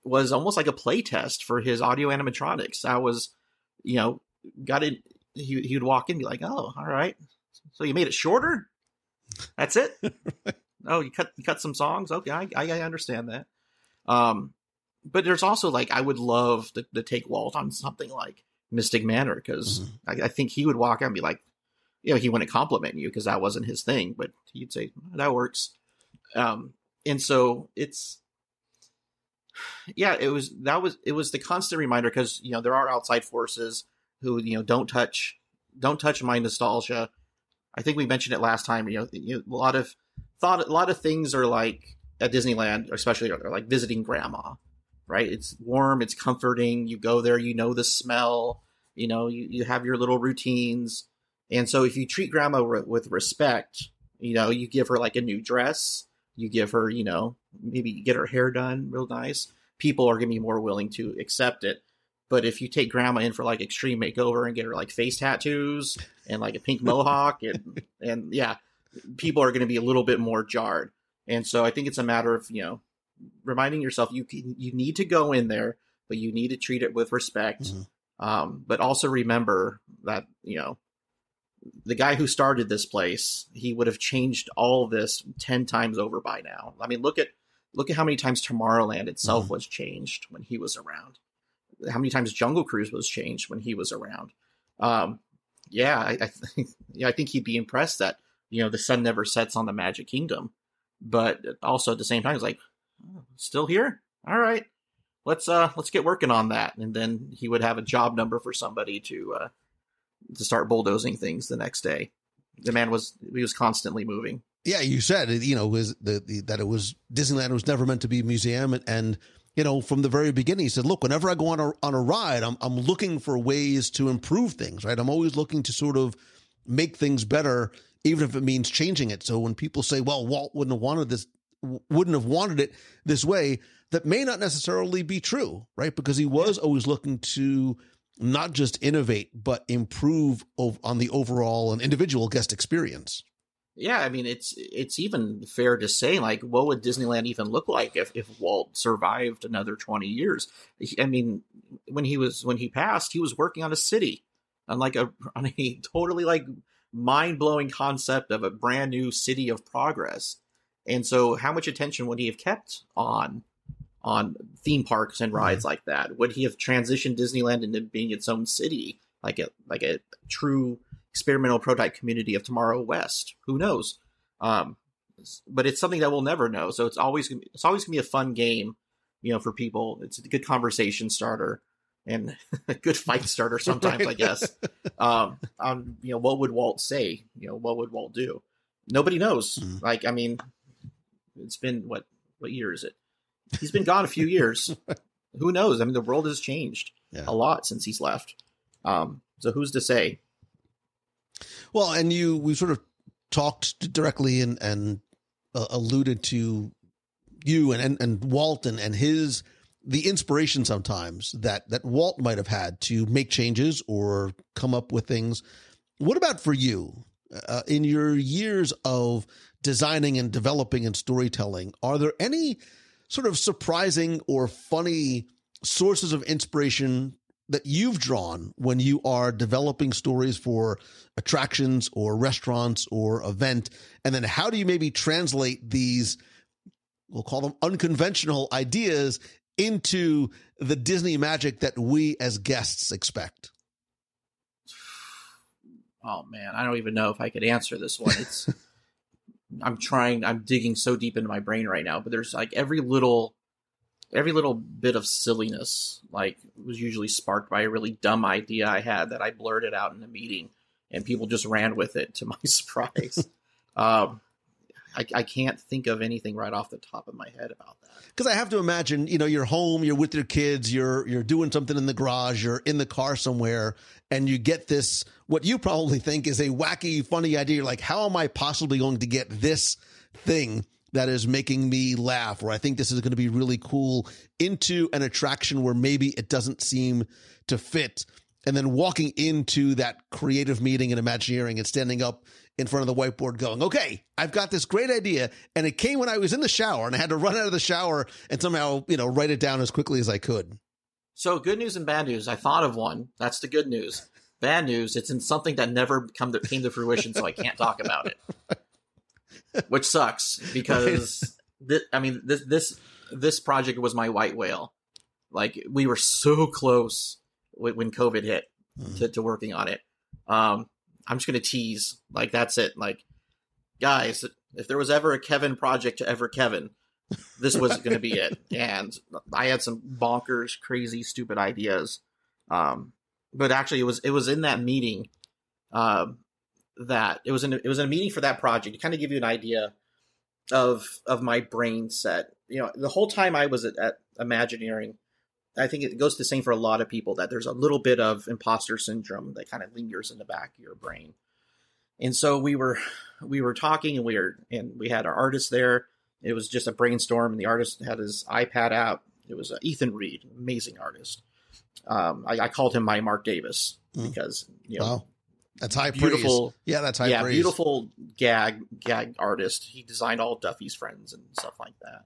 was almost like a play test for his audio animatronics. I was, you know, got it. He he would walk in and be like, "Oh, all right, so you made it shorter? That's it? *laughs* oh, you cut you cut some songs? Okay, I I, I understand that." Um, but there's also like I would love to, to take Walt on something like Mystic Manor because Mhm. I, I think he would walk out and be like, you know, he wouldn't compliment you because that wasn't his thing, but he'd say that works. Um, and so it's, yeah, it was that was it was the constant reminder because you know there are outside forces who you know don't touch don't touch my nostalgia. I think we mentioned it last time. You know, you know a lot of thought a lot of things are like at Disneyland, especially are like visiting grandma right? It's warm, it's comforting. You go there, you know the smell, you know, you, you have your little routines. And so if you treat grandma re- with respect, you know, you give her like a new dress, you give her, you know, maybe get her hair done real nice, people are going to be more willing to accept it. But if you take grandma in for like extreme makeover and get her like face tattoos and like a pink *laughs* mohawk and and yeah, people are going to be a little bit more jarred. And so I think it's a matter of, you know, reminding yourself you can, you need to go in there, but you need to treat it with respect. Mhm. Um, but also remember that you know the guy who started this place, he would have changed all this ten times over by now. I mean, look at look at how many times Tomorrowland itself Mhm. was changed when he was around. How many times Jungle Cruise was changed when he was around. Um, yeah, I, I think yeah, I think he'd be impressed that you know the sun never sets on the Magic Kingdom, but also at the same time, it's like "Oh, still here. All right, let's uh let's get working on that, and then he would have a job number for somebody to uh to start bulldozing things the next day. The man was he was constantly moving. Yeah, you said you know was the, the that it was Disneyland was never meant to be a museum, and, and you know from the very beginning he said, look, whenever I go on a on a ride, I'm I'm looking for ways to improve things, right? I'm always looking to sort of make things better, even if it means changing it. So when people say, well, Walt wouldn't have wanted this, wouldn't have wanted it this way, that may not necessarily be true, right? Because he was always looking to not just innovate but improve ov- on the overall and individual guest experience. Yeah, I mean it's it's even fair to say like what would Disneyland even look like if if Walt survived another 20 years? I mean when he was when he passed, he was working on a city on like a on a totally like mind-blowing concept of a brand new city of progress. And so how much attention would he have kept on on theme parks and rides like that? Would he have transitioned Disneyland into being its own city, like a like a true experimental prototype community of Tomorrow West? Who knows? Um, but it's something that we'll never know. So it's always gonna be, it's always gonna be a fun game, you know, for people. It's a good conversation starter and *laughs* a good fight starter sometimes, I guess. *laughs* Um, on you know, what would Walt say? You know, what would Walt do? Nobody knows. Mhm. Like, I mean, it's been what what year is it? He's been gone a few years. *laughs* Who knows? I mean, the world has changed Yeah. a lot since he's left. Um, so who's to say? Well, and you, we sort of talked directly and, and uh, alluded to you and, and, and Walt and, and his, the inspiration sometimes that, that Walt might have had to make changes or come up with things. What about for you? Uh, in your years of designing and developing and storytelling, are there any sort of surprising or funny sources of inspiration that you've drawn when you are developing stories for attractions or restaurants or event? And then how do you maybe translate these, we'll call them unconventional ideas into the Disney magic that we as guests expect? Oh man, I don't even know if I could answer this one. It's *laughs* I'm trying I'm digging so deep into my brain right now, but there's like every little every little bit of silliness like was usually sparked by a really dumb idea I had that I blurted out in a meeting and people just ran with it to my *laughs* surprise. um I, I can't think of anything right off the top of my head about that. Because I have to imagine, you know, you're home, you're with your kids, you're you're doing something in the garage, you're in the car somewhere, and you get this what you probably think is a wacky, funny idea. You're like, how am I possibly going to get this thing that is making me laugh, or I think this is going to be really cool into an attraction where maybe it doesn't seem to fit. And then walking into that creative meeting and Imagineering and standing up in front of the whiteboard going, okay, I've got this great idea. And it came when I was in the shower and I had to run out of the shower and somehow, you know, write it down as quickly as I could. So good news and bad news. I thought of one. That's the good news. Bad news. It's in something that never come to, came to fruition, so I can't talk about it, *laughs* which sucks because I mean this this this project was my white whale. Like we were so close when, when COVID hit to, to working on it. Um, I'm just gonna tease. Like that's it. Like guys, if there was ever a Kevin project to ever Kevin, this was going to be it. *laughs* And I had some bonkers, crazy, stupid ideas. Um, but actually, it was it was in that meeting um, that it was in it was in a meeting for that project to kind of give you an idea of of my brain set. You know, the whole time I was at, at Imagineering, I think it goes the same for a lot of people that there's a little bit of imposter syndrome that kind of lingers in the back of your brain. And so we were we were talking and we were and we had our artist there. It was just a brainstorm, and the artist had his iPad out. It was uh, Ethan Reed, amazing artist. Um, I, I called him my Marc Davis Mm. because you know, Wow. That's high beautiful, praise. Yeah, that's high yeah, praise. beautiful gag gag artist. He designed all Duffy's friends and stuff like that.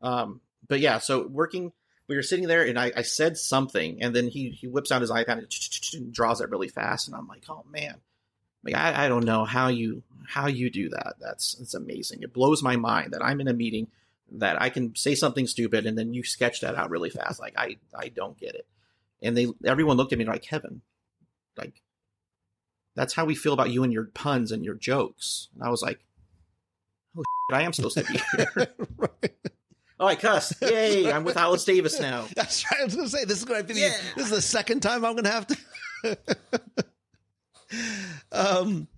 Um, but yeah, so working, we were sitting there, and I, I said something, and then he he whips out his iPad and *tsk* draws it really fast, and I'm like, oh man, like I, I don't know how you how you do that. That's it's amazing. It blows my mind that I'm in a meeting that I can say something stupid, and then you sketch that out really fast. Like I I don't get it. And they everyone looked at me like Kevin, like that's how we feel about you and your puns and your jokes. And I was like, oh, shit, I am supposed to be *laughs* here. right. Oh, I cussed. Yay, I'm with Alice Davis now. *laughs* That's right. I was going to say this is going to be Yeah. this is the second time I'm going to have to. *laughs* um.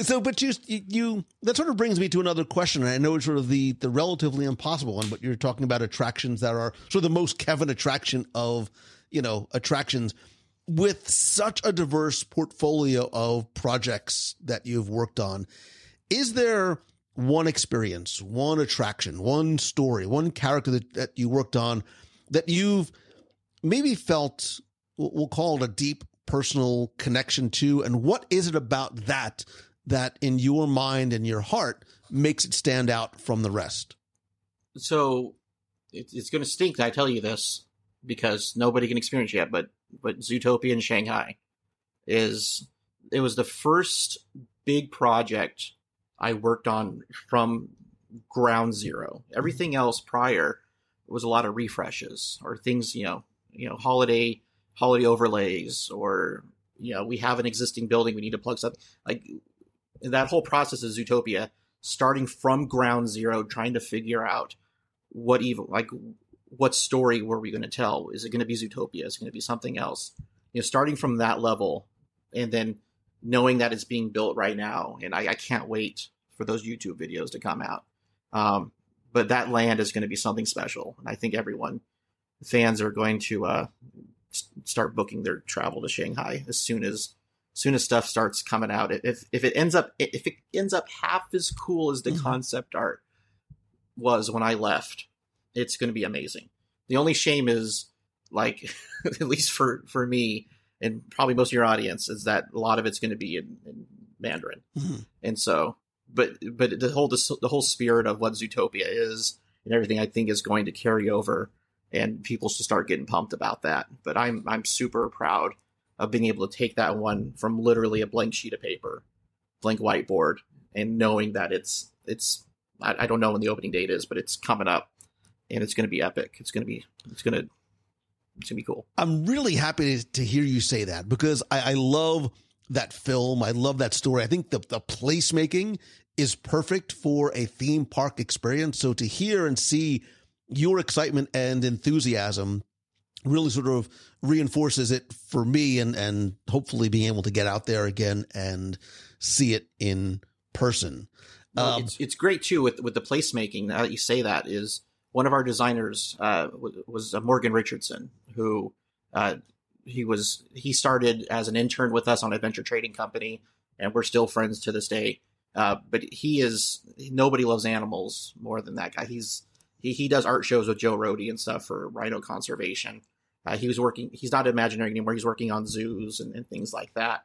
So, but you, you, that sort of brings me to another question. I know it's sort of the, the relatively impossible one, but you're talking about attractions that are sort of the most Kevin attraction of, you know, attractions with such a diverse portfolio of projects that you've worked on. Is there one experience, one attraction, one story, one character that, that you worked on that you've maybe felt, we'll call it a deep personal connection to? And what is it about that that in your mind and your heart makes it stand out from the rest? So it, it's going to stink. I tell you this because nobody can experience yet. But but Zootopia in Shanghai is it was the first big project I worked on from ground zero. Everything else prior was a lot of refreshes or things, you know, you know, holiday holiday overlays or you know, we have an existing building, we need to plug something like that whole process of Zootopia, starting from ground zero, trying to figure out what even like what story were we going to tell? Is it going to be Zootopia? Is it going to be something else? You know, starting from that level, and then knowing that it's being built right now, and I, I can't wait for those YouTube videos to come out. Um, but that land is going to be something special, and I think everyone, fans, are going to uh, start booking their travel to Shanghai as soon as soon as stuff starts coming out. If if it ends up if it ends up half as cool as the Mhm. concept art was when I left, it's going to be amazing. The only shame is like *laughs* at least for for me and probably most of your audience is that a lot of it's going to be in, in Mandarin, Mhm. and so but but the whole the whole spirit of what Zootopia is and everything I think is going to carry over, and people should start getting pumped about that. But I'm I'm super proud of being able to take that one from literally a blank sheet of paper, blank whiteboard, and knowing that it's it's I, I don't know when the opening date is, but it's coming up, and it's going to be epic. It's going to be it's going to it's to be cool. I'm really happy to, to hear you say that because I, I love that film. I love that story. I think the, the placemaking is perfect for a theme park experience. So to hear and see your excitement and enthusiasm really sort of reinforces it for me and, and hopefully being able to get out there again and see it in person. Well, Um, it's it's great too with with the placemaking. Now that you say that, is one of our designers uh, was, was uh, Morgan Richardson, who uh, he was he started as an intern with us on Adventure Trading Company, and we're still friends to this day. Uh, but he is nobody loves animals more than that guy. He's he he does art shows with Joe Rohde and stuff for rhino conservation. Uh, he was working. He's not Imaginary anymore. He's working on zoos and, and things like that.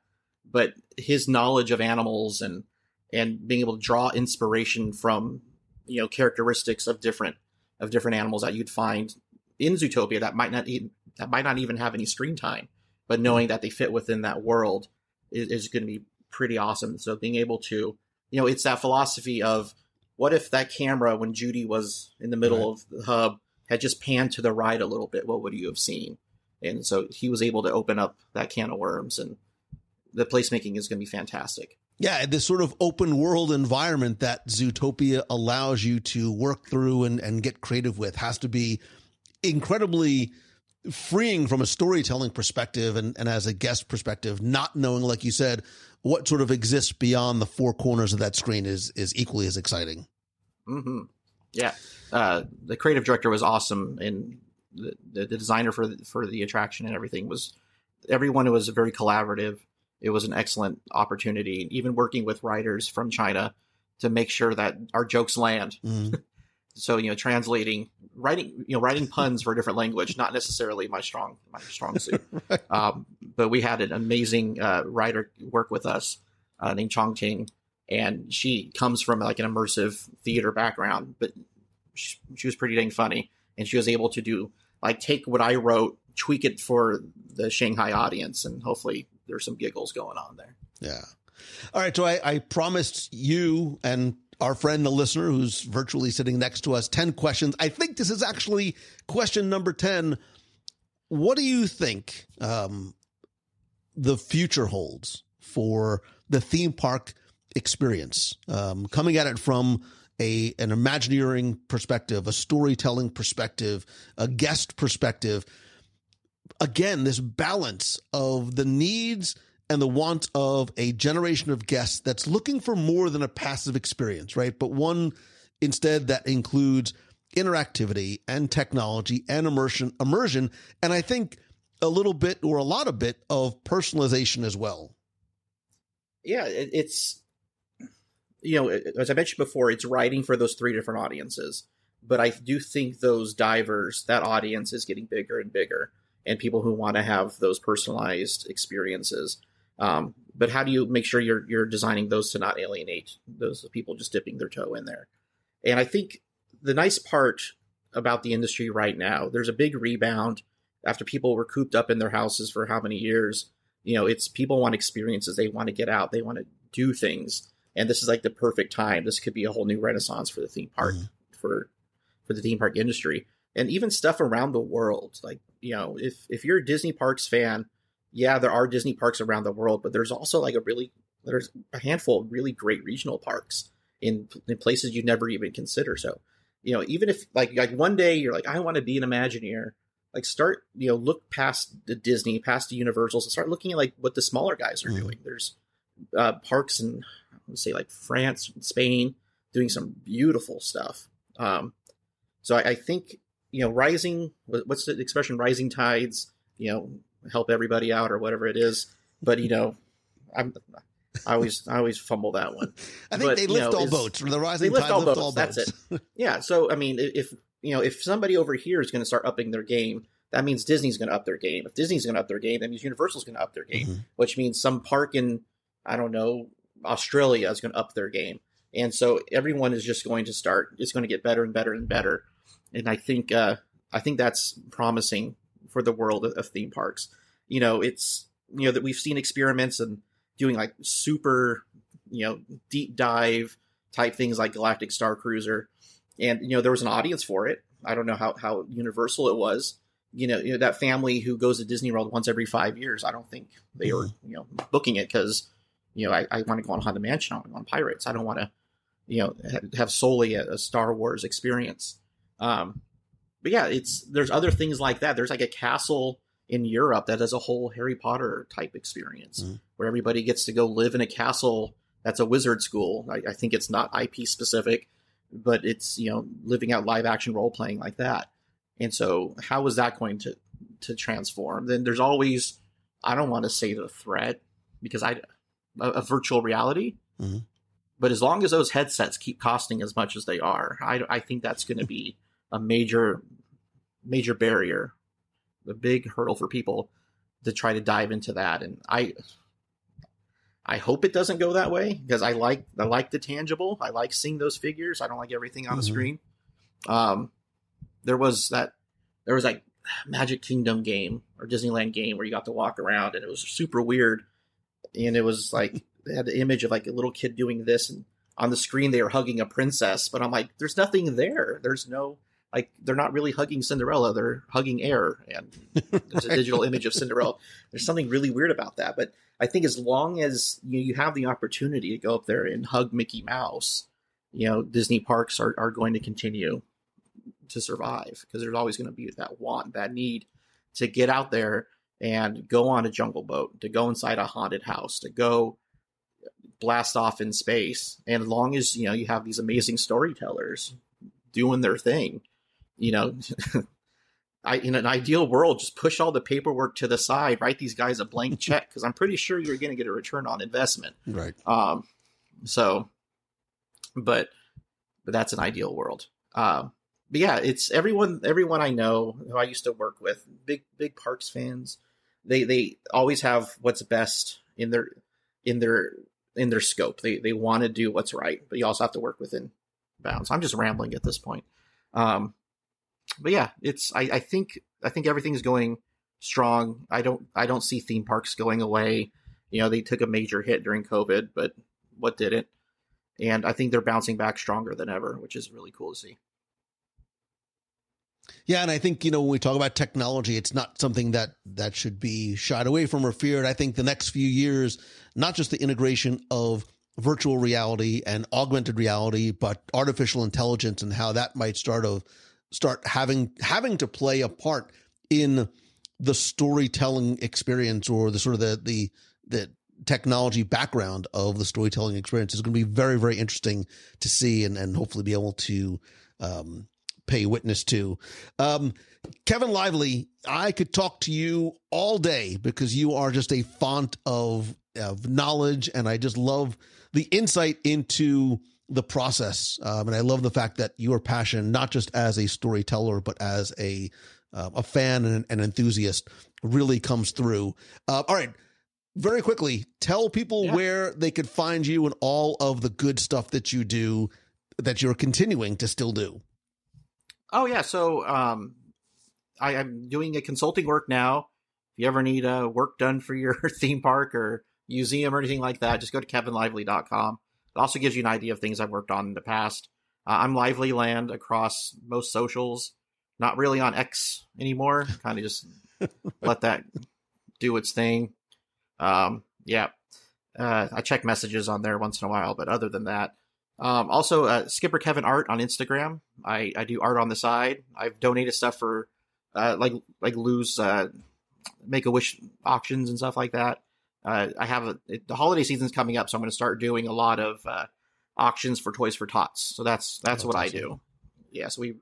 But his knowledge of animals and and being able to draw inspiration from you know characteristics of different of different animals that you'd find in Zootopia that might not even that might not even have any screen time, but mm-hmm. knowing that they fit within that world is, is going to be pretty awesome. So being able to you know it's that philosophy of what if that camera when Judy was in the middle of the hub had just panned to the right a little bit, what would you have seen? And so he was able to open up that can of worms and the placemaking is going to be fantastic. Yeah, this sort of open world environment that Zootopia allows you to work through and, and get creative with has to be incredibly freeing from a storytelling perspective and, and as a guest perspective, not knowing, like you said, what sort of exists beyond the four corners of that screen is is equally as exciting. hmm Yeah, uh, the creative director was awesome, and the, the, the designer for the, for the attraction and everything was everyone was very collaborative. It was an excellent opportunity, even working with writers from China to make sure that our jokes land. Mm. *laughs* So you know, translating, writing, you know, writing puns for a different language, not necessarily my strong my strong suit. *laughs* um, but we had an amazing uh, writer work with us uh, named Chong Ting, and she comes from like an immersive theater background, but she, she was pretty dang funny, and she was able to do like take what I wrote, tweak it for the Shanghai audience, and hopefully there's some giggles going on there. Yeah. All right. So I, I promised you and our friend, the listener who's virtually sitting next to us, 10 questions. I think this is actually question number 10. What do you think um, the future holds for the theme park experience? Um, coming at it from a an Imagineering perspective, a storytelling perspective, a guest perspective. Again, this balance of the needs and the want of a generation of guests that's looking for more than a passive experience, right? But one instead that includes interactivity and technology and immersion, immersion, and I think a little bit or a lot of bit of personalization as well. yeah, it's you know, as I mentioned before, it's writing for those three different audiences. But I do think those divers, that audience is getting bigger and bigger, and people who want to have those personalized experiences. Um, but how do you make sure you're you're designing those to not alienate those people just dipping their toe in there? And I think the nice part about the industry right now, there's a big rebound after people were cooped up in their houses for how many years you know it's people want experiences they want to get out they want to do things and this is like the perfect time this could be a whole new renaissance for the theme park Mhm. for for the theme park industry and even stuff around the world. Like you know, if if you're a Disney Parks fan, yeah, there are Disney parks around the world, but there's also like a really there's a handful of really great regional parks in in places you never even consider. So, you know, even if like like one day you're like, I want to be an Imagineer, like start you know look past the Disney, past the Universals, and start looking at like what the smaller guys are Mhm. doing. There's uh, parks in let's say like France, Spain, doing some beautiful stuff. Um, so I, I think you know, rising, what's the expression? Rising tides, you know, help everybody out or whatever it is. But you know, I'm I always I always fumble that one. *laughs* I think But, they you lift know, all boats. The rising lift tide all lift boats. all That's boats. it. *laughs* Yeah. So I mean, if you know, if somebody over here is going to start upping their game, that means Disney's going to up their game. If Disney's going to up their game, that means Universal's going to up their game, Mhm. which means some park in I don't know Australia is going to up their game, and so everyone is just going to start. It's going to get better and better and better, and I think uh, I think that's promising for the world of, of theme parks. You know, it's you know that we've seen experiments and doing like super you know deep dive type things like Galactic Star Cruiser, and you know there was an audience for it. I don't know how how universal it was. You know, you know that family who goes to Disney World once every five years. I don't think they were you know booking it because you know I, I want to go on Haunted Mansion. I want to go on Pirates. I don't want to you know ha- have solely a, a Star Wars experience. Um, but yeah, it's there's other things like that. There's like a castle in Europe that has a whole Harry Potter type experience Mhm. where everybody gets to go live in a castle that's a wizard school. I, I think it's not IP specific, but it's you know living out live action role playing like that. And so, how is that going to to transform? Then there's always I don't want to say the threat because I a, a virtual reality. Mhm. But as long as those headsets keep costing as much as they are, I, I think that's going to be a major major barrier, a big hurdle for people to try to dive into that. And I I hope it doesn't go that way because I like I like the tangible. I like seeing those figures. I don't like everything on the Mhm. screen. Um, there was that there was like Magic Kingdom game or Disneyland game where you got to walk around and it was super weird. And it was like they had the image of like a little kid doing this and on the screen they were hugging a princess, but I'm like, there's nothing there. There's no like they're not really hugging Cinderella, they're hugging air and there's a digital *laughs* image of Cinderella. There's something really weird about that. But I think as long as you, you have the opportunity to go up there and hug Mickey Mouse, you know, Disney parks are, are going to continue to survive because there's always going to be that want, that need to get out there and go on a jungle boat, to go inside a haunted house, to go blast off in space. And as long as, you know, you have these amazing storytellers doing their thing, you know, *laughs* I, in an ideal world, just push all the paperwork to the side, write these guys a blank *laughs* check because I'm pretty sure you're going to get a return on investment. Right. Um, so, but but that's an ideal world. Um, but yeah, it's everyone everyone I know who I used to work with, big big parks fans. They they always have what's best in their in their in their scope. They they want to do what's right, but you also have to work within bounds. I'm just rambling at this point. Um, but yeah, it's I, I think I think everything's going strong. I don't I don't see theme parks going away. You know, they took a major hit during COVID, but what didn't? And I think they're bouncing back stronger than ever, which is really cool to see. Yeah, and I think you know when we talk about technology, it's not something that that should be shied away from or feared. I think the next few years, not just the integration of virtual reality and augmented reality, but artificial intelligence and how that might start of start having having to play a part in the storytelling experience or the sort of the the the technology background of the storytelling experience is going to be very very interesting to see and and hopefully be able to um pay witness to. Um, Kevin Lively, I could talk to you all day because you are just a font of of knowledge, and I just love the insight into the process. Um, and I love the fact that your passion, not just as a storyteller, but as a uh, a fan and an enthusiast, really comes through. Uh, all right. Very quickly, tell people Yeah. where they could find you and all of the good stuff that you do that you're continuing to still do. Oh yeah, so um, I, I'm doing a consulting work now. If you ever need uh, work done for your *laughs* theme park or museum or anything like that, just go to kevinlively.com. It also gives you an idea of things I've worked on in the past. Uh, I'm Lively Land across most socials. not really on X anymore. *laughs* kind of just let that do its thing. Um, yeah, uh, I check messages on there once in a while, but other than that, um, also uh, Skipper Kevin Art on Instagram. I, I do art on the side. I've donated stuff for uh, like like Lou's uh, Make a Wish auctions and stuff like that. Uh, I have a, it, the holiday season's coming up, so I'm going to start doing a lot of uh, auctions for Toys for Tots. So that's that's Oh, what I do. Yeah, so we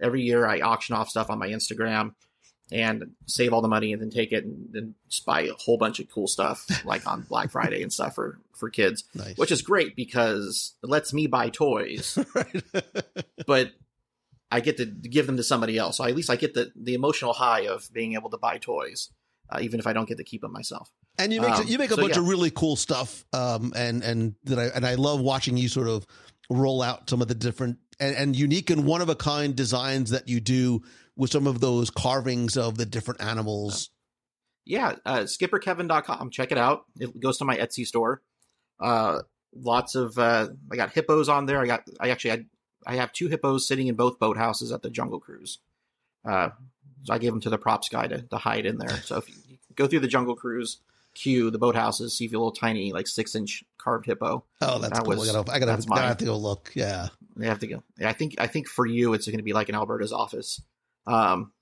every year I auction off stuff on my Instagram and save all the money and then take it and then buy a whole bunch of cool stuff *laughs* like on Black Friday and stuff for for kids, Nice. which is great because it lets me buy toys, *laughs* but I get to give them to somebody else. So at least I get the the emotional high of being able to buy toys, uh, even if I don't get to keep them myself. And you make Um, you make a so, bunch yeah. of really cool stuff, um, and and that I and I love watching you sort of roll out some of the different and, and unique and one of a kind designs that you do with some of those carvings of the different animals. yeah, uh, skipperkevin.com. Check it out. It goes to my Etsy store. Uh, lots of, uh, I got hippos on there. I got, I actually had, I have two hippos sitting in both boathouses at the Jungle Cruise. Uh, so I gave them to the props guy to, to hide in there. So if you go through the Jungle Cruise queue, the boathouses, see if you a little tiny, like six inch carved hippo. Oh, that's That cool. was- I gotta, I gotta, that's I have to go look. Yeah. They have to go. I think, I think for you, it's going to be like in Alberta's office. Um,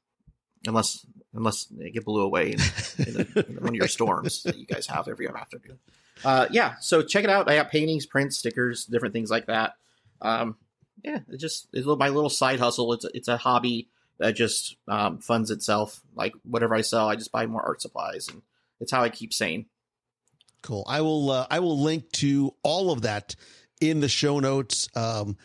unless, unless they get blew away in, in, a, in one of your *laughs* storms that you guys have every afternoon. Uh, yeah, so check it out. I got paintings, prints, stickers, different things like that. Um, yeah, it just it's my little side hustle. It's a, it's a hobby that just um, funds itself. Like whatever I sell, I just buy more art supplies, and it's how I keep sane. Cool. I will. Uh, I will link to all of that in the show notes. Um,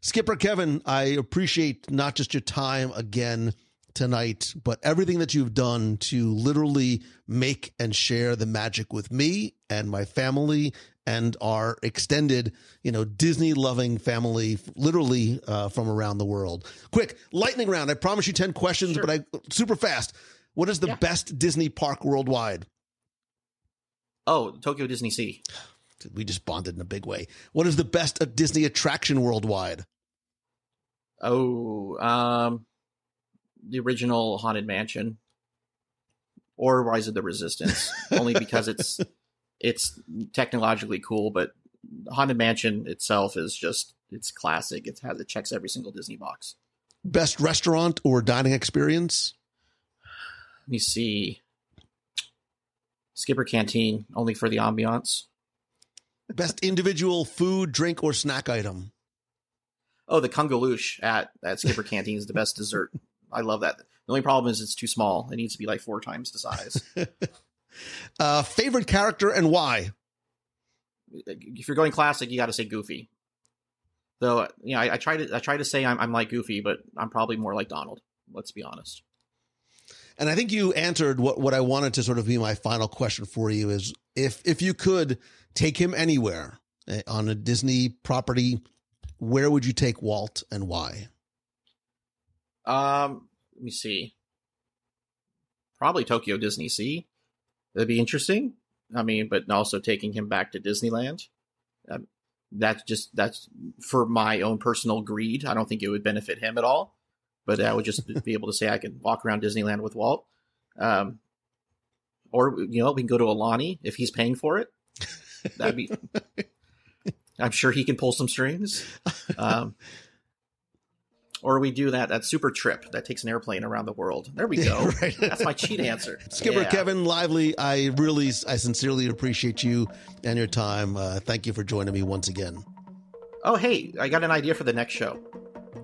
Skipper Kevin, I appreciate not just your time again tonight, but everything that you've done to literally make and share the magic with me and my family and our extended, you know, Disney loving family, literally uh, from around the world. Quick lightning round. I promise you ten questions, Sure. but I super fast. What is the Yeah. best Disney park worldwide? Oh, Tokyo Disney Sea. We just bonded in a big way. What is the best uh, Disney attraction worldwide? Oh, um, the original Haunted Mansion, or Rise of the Resistance, only because it's *laughs* it's technologically cool, but Haunted Mansion itself is just it's classic. It has it checks every single Disney box. Best restaurant or dining experience? Let me see. Skipper Canteen, only for the ambiance. Best individual food, drink, or snack item? Oh, the Kungaloosh at at Skipper Canteen is the best dessert. *laughs* I love that. The only problem is it's too small. It needs to be like four times the size. *laughs* Uh, favorite character and why? if you're going classic, you got to say Goofy. Though, you know, I, I try to I try to say I'm, I'm like Goofy, but I'm probably more like Donald. Let's be honest. And I think you answered what, what I wanted to sort of be my final question for you is if if you could take him anywhere eh, on a Disney property, where would you take Walt and why? Um, let me see. Probably Tokyo Disney Sea. That'd be interesting. I mean, but also taking him back to Disneyland. Um, that's just that's for my own personal greed. I don't think it would benefit him at all. But I would just be able to say I can walk around Disneyland with Walt. Um, or you know, we can go to Aulani if he's paying for it. That'd be. *laughs* I'm sure he can pull some strings. Um, or we do that that super trip that takes an airplane around the world. There we *laughs* go. Right. That's my cheat answer. Skipper Yeah. Kevin Lively, I really, I sincerely appreciate you and your time. Uh, thank you for joining me once again. Oh, hey, I got an idea for the next show.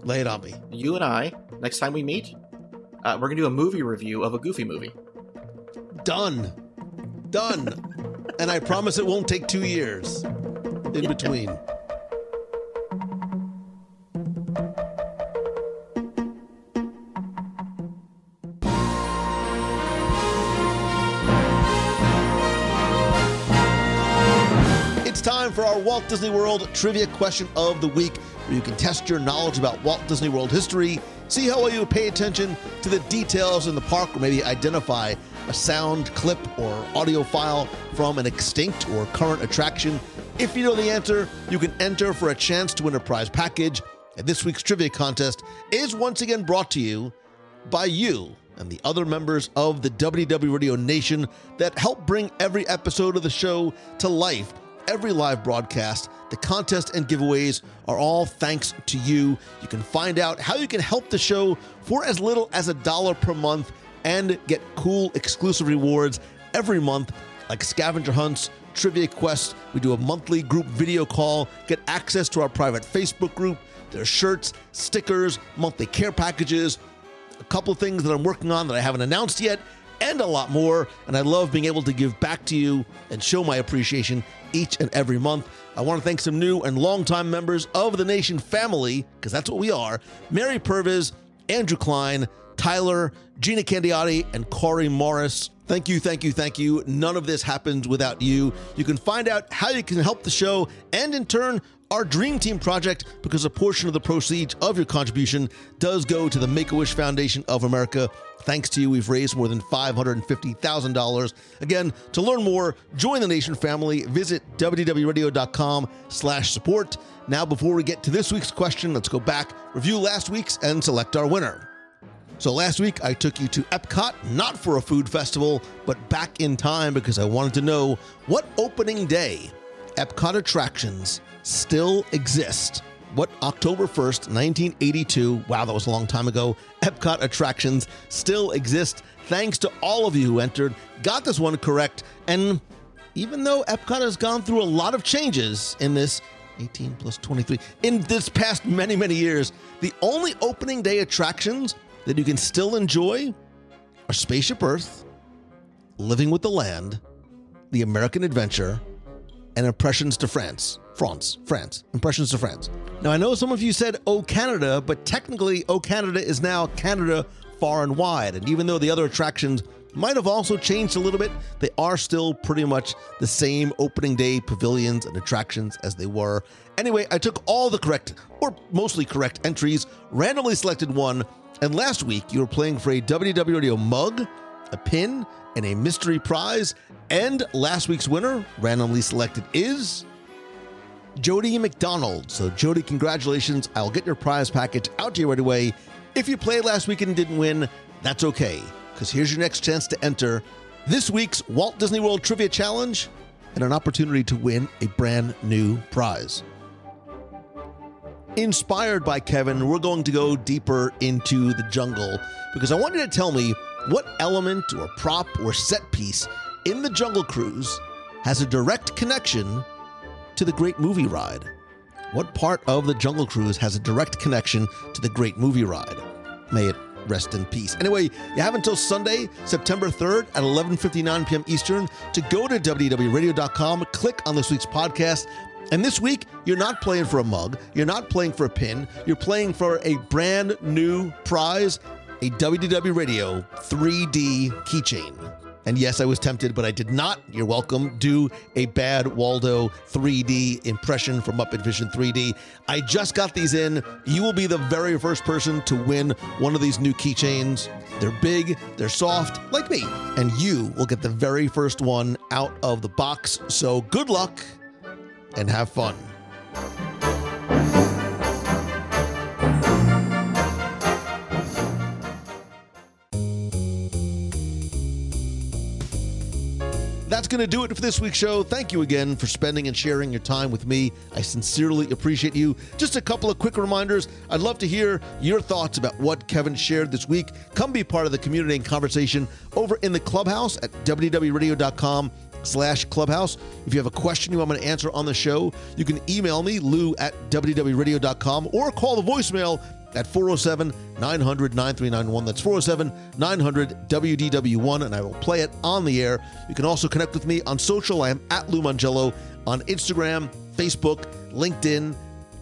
Lay it on me. You and I, next time we meet, uh, we're gonna do a movie review of a Goofy movie. Done. Done. and I promise it won't take two years in between. Walt Disney World Trivia Question of the Week, where you can test your knowledge about Walt Disney World history, see how well you pay attention to the details in the park, or maybe identify a sound clip or audio file from an extinct or current attraction. If you know the answer, you can enter for a chance to win a prize package. And this week's trivia contest is once again brought to you by you and the other members of the WDW Radio Nation that help bring every episode of the show to life. Every live broadcast, the contest and giveaways are all thanks to you. You can find out how you can help the show for as little as a dollar per month and get cool exclusive rewards every month like scavenger hunts, trivia quests. We do a monthly group video call, get access to our private Facebook group. There's shirts, stickers, monthly care packages, a couple things that I'm working on that I haven't announced yet, and a lot more. And I love being able to give back to you and show my appreciation each and every month. I want to thank some new and longtime members of the Nation family, because that's what we are Mary Purvis, Andrew Klein, Tyler, Gina Candiotti, and Corey Morris. Thank you, thank you, thank you. None of this happens without you. You can find out how you can help the show and, in turn, our Dream Team project because a portion of the proceeds of your contribution does go to the Make a Wish Foundation of America. Thanks to you, we've raised more than $550,000. Again, to learn more, join the Nation family, visit WDWRadio.com slash support. Now, before we get to this week's question, let's go back, review last week's, and select our winner. So last week I took you to Epcot, not for a food festival, but back in time because I wanted to know what opening day Epcot attractions still exist. What October 1st, 1982, wow, that was a long time ago, Epcot attractions still exist thanks to all of you who entered, got this one correct, and even though Epcot has gone through a lot of changes in this 18 plus 23 in this past many many years the only opening day attractions that you can still enjoy are spaceship earth living with the land the american adventure and impressions de france france france impressions de france now i know some of you said oh canada but technically oh canada is now canada far and wide and even though the other attractions might have also changed a little bit. They are still pretty much the same opening day pavilions and attractions as they were. Anyway, I took all the correct, or mostly correct, entries, randomly selected one, and last week you were playing for a WDW Radio mug, a pin, and a mystery prize. And last week's winner, randomly selected, is. Jody McDonald. So, Jody, congratulations. I'll get your prize package out to you right away. If you played last week and didn't win, that's okay, because here's your next chance to enter this week's Walt Disney World Trivia Challenge and an opportunity to win a brand new prize. Inspired by Kevin, we're going to go deeper into the jungle because I want you to tell me what element or prop or set piece in the Jungle Cruise has a direct connection to the Great Movie Ride. What part of the Jungle Cruise has a direct connection to the Great Movie Ride? May it rest in peace. Anyway, you have until Sunday, September 3rd at 11:59 p.m. Eastern to go to WDWRadio.com, click on this week's podcast. And this week, you're not playing for a mug, you're not playing for a pin, you're playing for a brand new prize, a WDW Radio 3D keychain. And yes, I was tempted, but I did not. You're welcome. Do a bad Waldo 3D impression from Muppet Vision 3D. I just got these in. You will be the very first person to win one of these new keychains. They're big, they're soft, like me, and you will get the very first one out of the box. So good luck and have fun. That's going to do it for this week's show. Thank you again for spending and sharing your time with me. I sincerely appreciate you. Just a couple of quick reminders. I'd love to hear your thoughts about what Kevin shared this week. Come be part of the community and conversation over in the clubhouse at WDWRadio.com slash clubhouse. If you have a question you want me to answer on the show, you can email me, lou at WDWRadio.com, or call the voicemail at 407 900 9391. That's 407 900 WDW1, and I will play it on the air. You can also connect with me on social. I am at Lou Mongello on Instagram, Facebook, LinkedIn,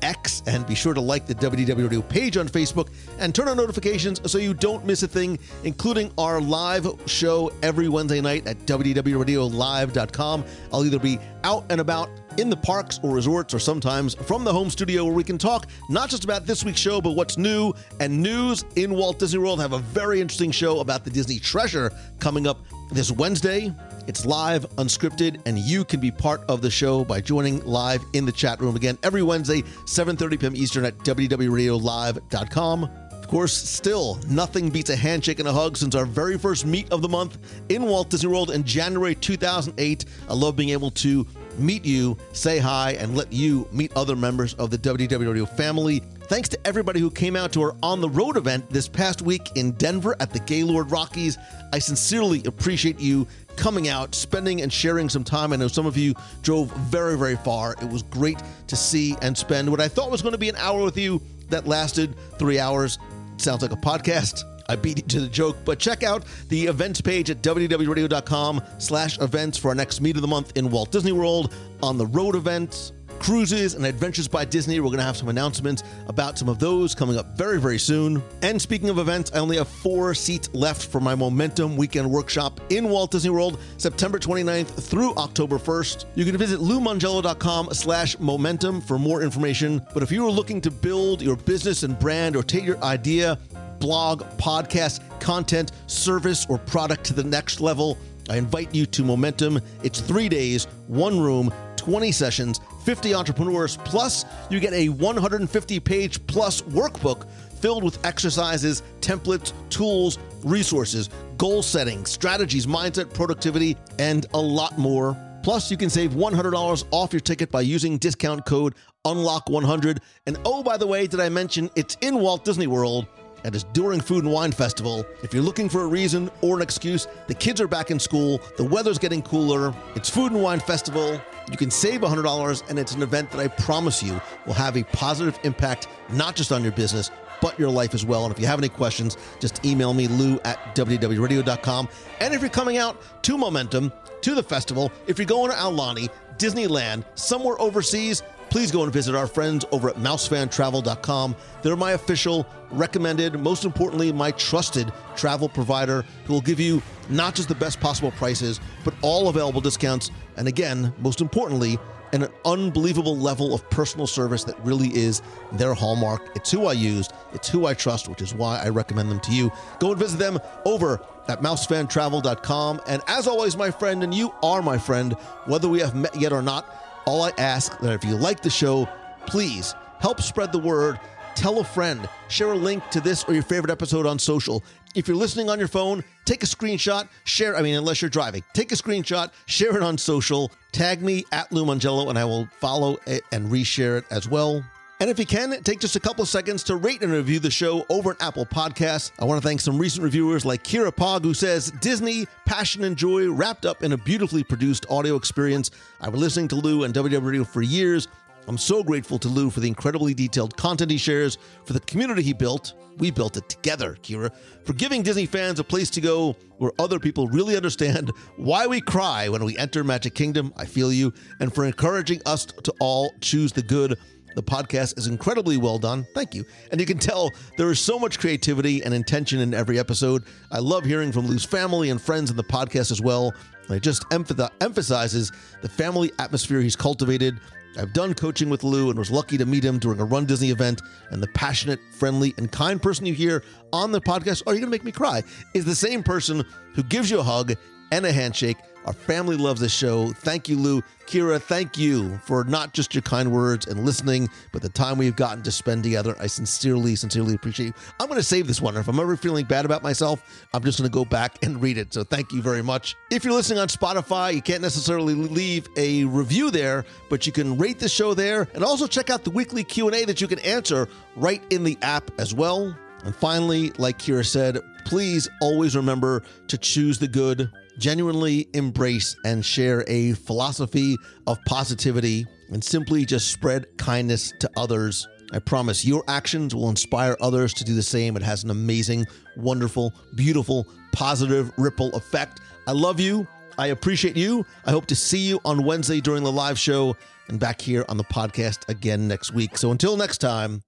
X, and be sure to like the WDW Radio page on Facebook and turn on notifications so you don't miss a thing, including our live show every Wednesday night at WDWRadioLive.com. I'll either be out and about in the parks or resorts or sometimes from the home studio where we can talk not just about this week's show, but what's new and news in Walt Disney World. I have a very interesting show about the Disney Treasure coming up this Wednesday. It's live, unscripted, and you can be part of the show by joining live in the chat room again every Wednesday, 7:30 p.m. Eastern at WDWRadioLive.com. Of course, still nothing beats a handshake and a hug since our very first meet of the month in Walt Disney World in January 2008. I love being able to meet you, say hi, and let you meet other members of the WDW Radio family. Thanks to everybody who came out to our On the Road event this past week in Denver at the Gaylord Rockies. I sincerely appreciate you coming out, spending and sharing some time. I know some of you drove very, very far. It was great to see and spend what I thought was going to be an hour with you that lasted three hours. Sounds like a podcast. I beat you to the joke, but check out the events page at WDWRadio.com slash events for our next meet of the month in Walt Disney World on the road events, cruises, and adventures by Disney. We're going to have some announcements about some of those coming up very, very soon. And speaking of events, I only have four seats left for my Momentum Weekend Workshop in Walt Disney World, September 29th through October 1st. You can visit loumongello.com slash momentum for more information. But if you are looking to build your business and brand or take your idea, blog, podcast, content, service, or product to the next level, I invite you to Momentum. It's three days, one room, 20 sessions, 50 entrepreneurs, plus you get a 150 page plus workbook filled with exercises, templates, tools, resources, goal setting, strategies, mindset, productivity, and a lot more. Plus, you can save $100 off your ticket by using discount code UNLOCK100. And oh, by the way, did I mention it's in Walt Disney World? And is during Food and Wine Festival. If you're looking for a reason or an excuse, the kids are back in school, the weather's getting cooler, it's Food and Wine Festival. You can save $100, and it's an event that I promise you will have a positive impact, not just on your business, but your life as well. And if you have any questions, just email me, lou at WDWRadio.com. And if you're coming out to Momentum, to the festival, if you're going to Aulani, Disneyland, somewhere overseas, please go and visit our friends over at mousefantravel.com. They're my official, recommended, most importantly, my trusted travel provider who will give you not just the best possible prices, but all available discounts. And again, most importantly, an unbelievable level of personal service that really is their hallmark. It's who I used, it's who I trust, which is why I recommend them to you. Go and visit them over at mousefantravel.com. And as always, my friend, and you are my friend, whether we have met yet or not, all I ask that if you like the show, please help spread the word. Tell a friend, share a link to this or your favorite episode on social. If you're listening on your phone, take a screenshot, share. I mean, unless you're driving, take a screenshot, share it on social, tag me at Lou Mongello, and I will follow it and reshare it as well. And if you can, take just a couple seconds to rate and review the show over at Apple Podcasts. I want to thank some recent reviewers like Kira Pog, who says Disney, passion, and joy wrapped up in a beautifully produced audio experience. I've been listening to Lou and WDW Radio for years. I'm so grateful to Lou for the incredibly detailed content he shares, for the community he built. We built it together, Kira. For giving Disney fans a place to go where other people really understand why we cry when we enter Magic Kingdom. I feel you. And for encouraging us to all choose the good. The podcast is incredibly well done. Thank you. And you can tell there is so much creativity and intention in every episode. I love hearing from Lou's family and friends in the podcast as well. And it just emphasizes the family atmosphere he's cultivated. I've done coaching with Lou and was lucky to meet him during a Run Disney event. And the passionate, friendly, and kind person you hear on the podcast, oh, you're going to make me cry, is the same person who gives you a hug and a handshake. Our family loves this show. Thank you, Lou. Kira, thank you for not just your kind words and listening, but the time we've gotten to spend together. I sincerely, sincerely appreciate you. I'm going to save this one. If I'm ever feeling bad about myself, I'm just going to go back and read it. So thank you very much. If you're listening on Spotify, you can't necessarily leave a review there, but you can rate the show there and also check out the weekly Q&A that you can answer right in the app as well. And finally, like Kira said, please always remember to choose the good, genuinely embrace and share a philosophy of positivity, and simply just spread kindness to others. I promise your actions will inspire others to do the same. It has an amazing, wonderful, beautiful, positive ripple effect. I love you. I appreciate you. I hope to see you on Wednesday during the live show and back here on the podcast again next week. So until next time,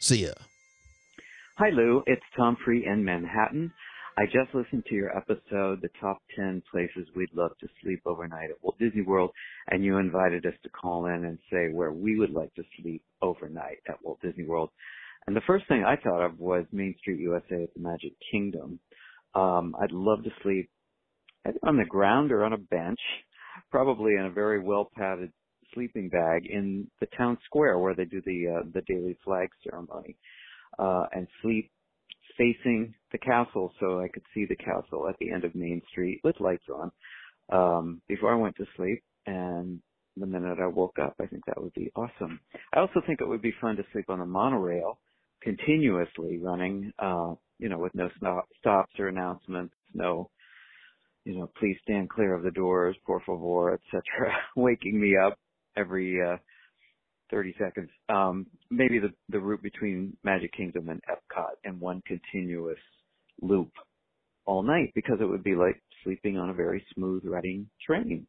see ya. Hi, Lou. It's Tom Free in Manhattan. I just listened to your episode, the top 10 places we'd love to sleep overnight at Walt Disney World, and you invited us to call in and say where we would like to sleep overnight at Walt Disney World. And the first thing I thought of was Main Street USA at the Magic Kingdom. Um, I'd love to sleep on the ground or on a bench, probably in a very well padded sleeping bag in the town square where they do the uh, the daily flag ceremony. uh, and sleep facing the castle so I could see the castle at the end of Main Street with lights on um, before I went to sleep. And the minute I woke up, I think that would be awesome. I also think it would be fun to sleep on the monorail continuously running, uh, you know, with no stop, stops or announcements, no, you know, please stand clear of the doors, por favor, etc., *laughs* waking me up every, uh, 30 seconds. Um, maybe the, the route between Magic Kingdom and Epcot in one continuous loop all night because it would be like sleeping on a very smooth running train.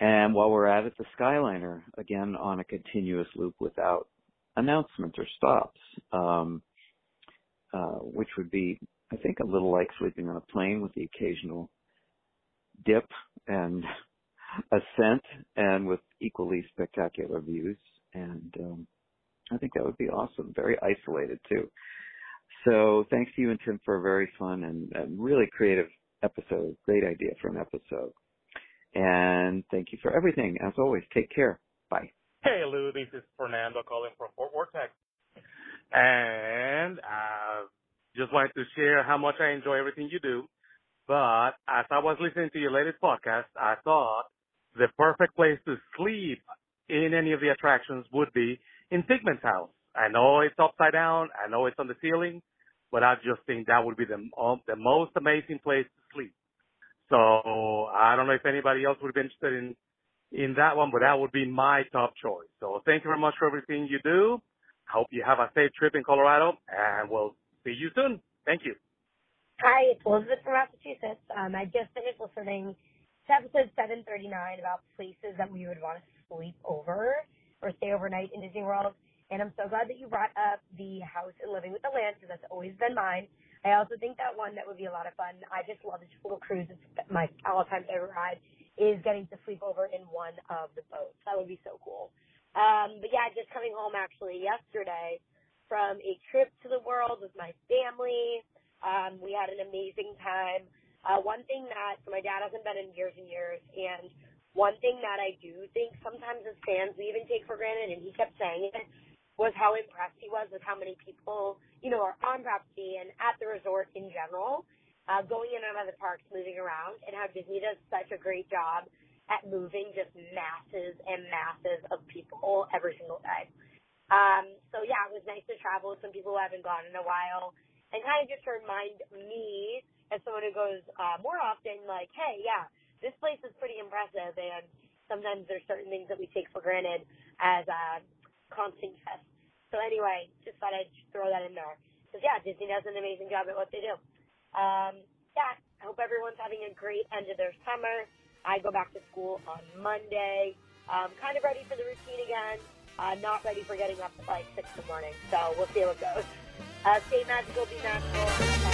And while we're at it, the Skyliner again on a continuous loop without announcements or stops, um, uh, which would be, I think, a little like sleeping on a plane with the occasional dip and *laughs* ascent and with equally spectacular views. And um, I think that would be awesome. Very isolated too. So thanks to you and Tim for a very fun and, and really creative episode. Great idea for an episode. And thank you for everything. As always, take care. Bye. Hey Lou, this is Fernando calling from Fort Worth, Texas. And I just wanted to share how much I enjoy everything you do. But as I was listening to your latest podcast, I thought the perfect place to sleep in any of the attractions would be in Figment's house. I know it's upside down. I know it's on the ceiling, but I just think that would be the, the most amazing place to sleep. So I don't know if anybody else would be interested in in that one, but that would be my top choice. So thank you very much for everything you do. I hope you have a safe trip in Colorado, and we'll see you soon. Thank you. Hi, it's Elizabeth from Massachusetts. Um, I just finished listening episode 739 about places that we would want to sleep over or stay overnight in Disney World. And I'm so glad that you brought up the house and living with the land because that's always been mine. I also think that one that would be a lot of fun. I just love the little cruise. It's my all-time favorite ride is getting to sleep over in one of the boats. That would be so cool. Um, but yeah, just coming home actually yesterday from a trip to the world with my family. Um, we had an amazing time. Uh, one thing that, my dad hasn't been in years and years, and one thing that I do think sometimes as fans we even take for granted, and he kept saying it, was how impressed he was with how many people, you know, are on property and at the resort in general, uh, going in and out of the parks, moving around, and how Disney does such a great job at moving just masses and masses of people every single day. Um, so yeah, it was nice to travel with some people who haven't gone in a while and kind of just remind me as someone who goes uh, more often, like, hey, yeah, this place is pretty impressive, and sometimes there's certain things that we take for granted as uh, constant guests. So anyway, just thought I'd throw that in there. Because yeah, Disney does an amazing job at what they do. Um, yeah, I hope everyone's having a great end of their summer. I go back to school on Monday. Um, kind of ready for the routine again. Uh, not ready for getting up at like 6 in the morning. So we'll see how it goes. Uh, stay magical, be magical.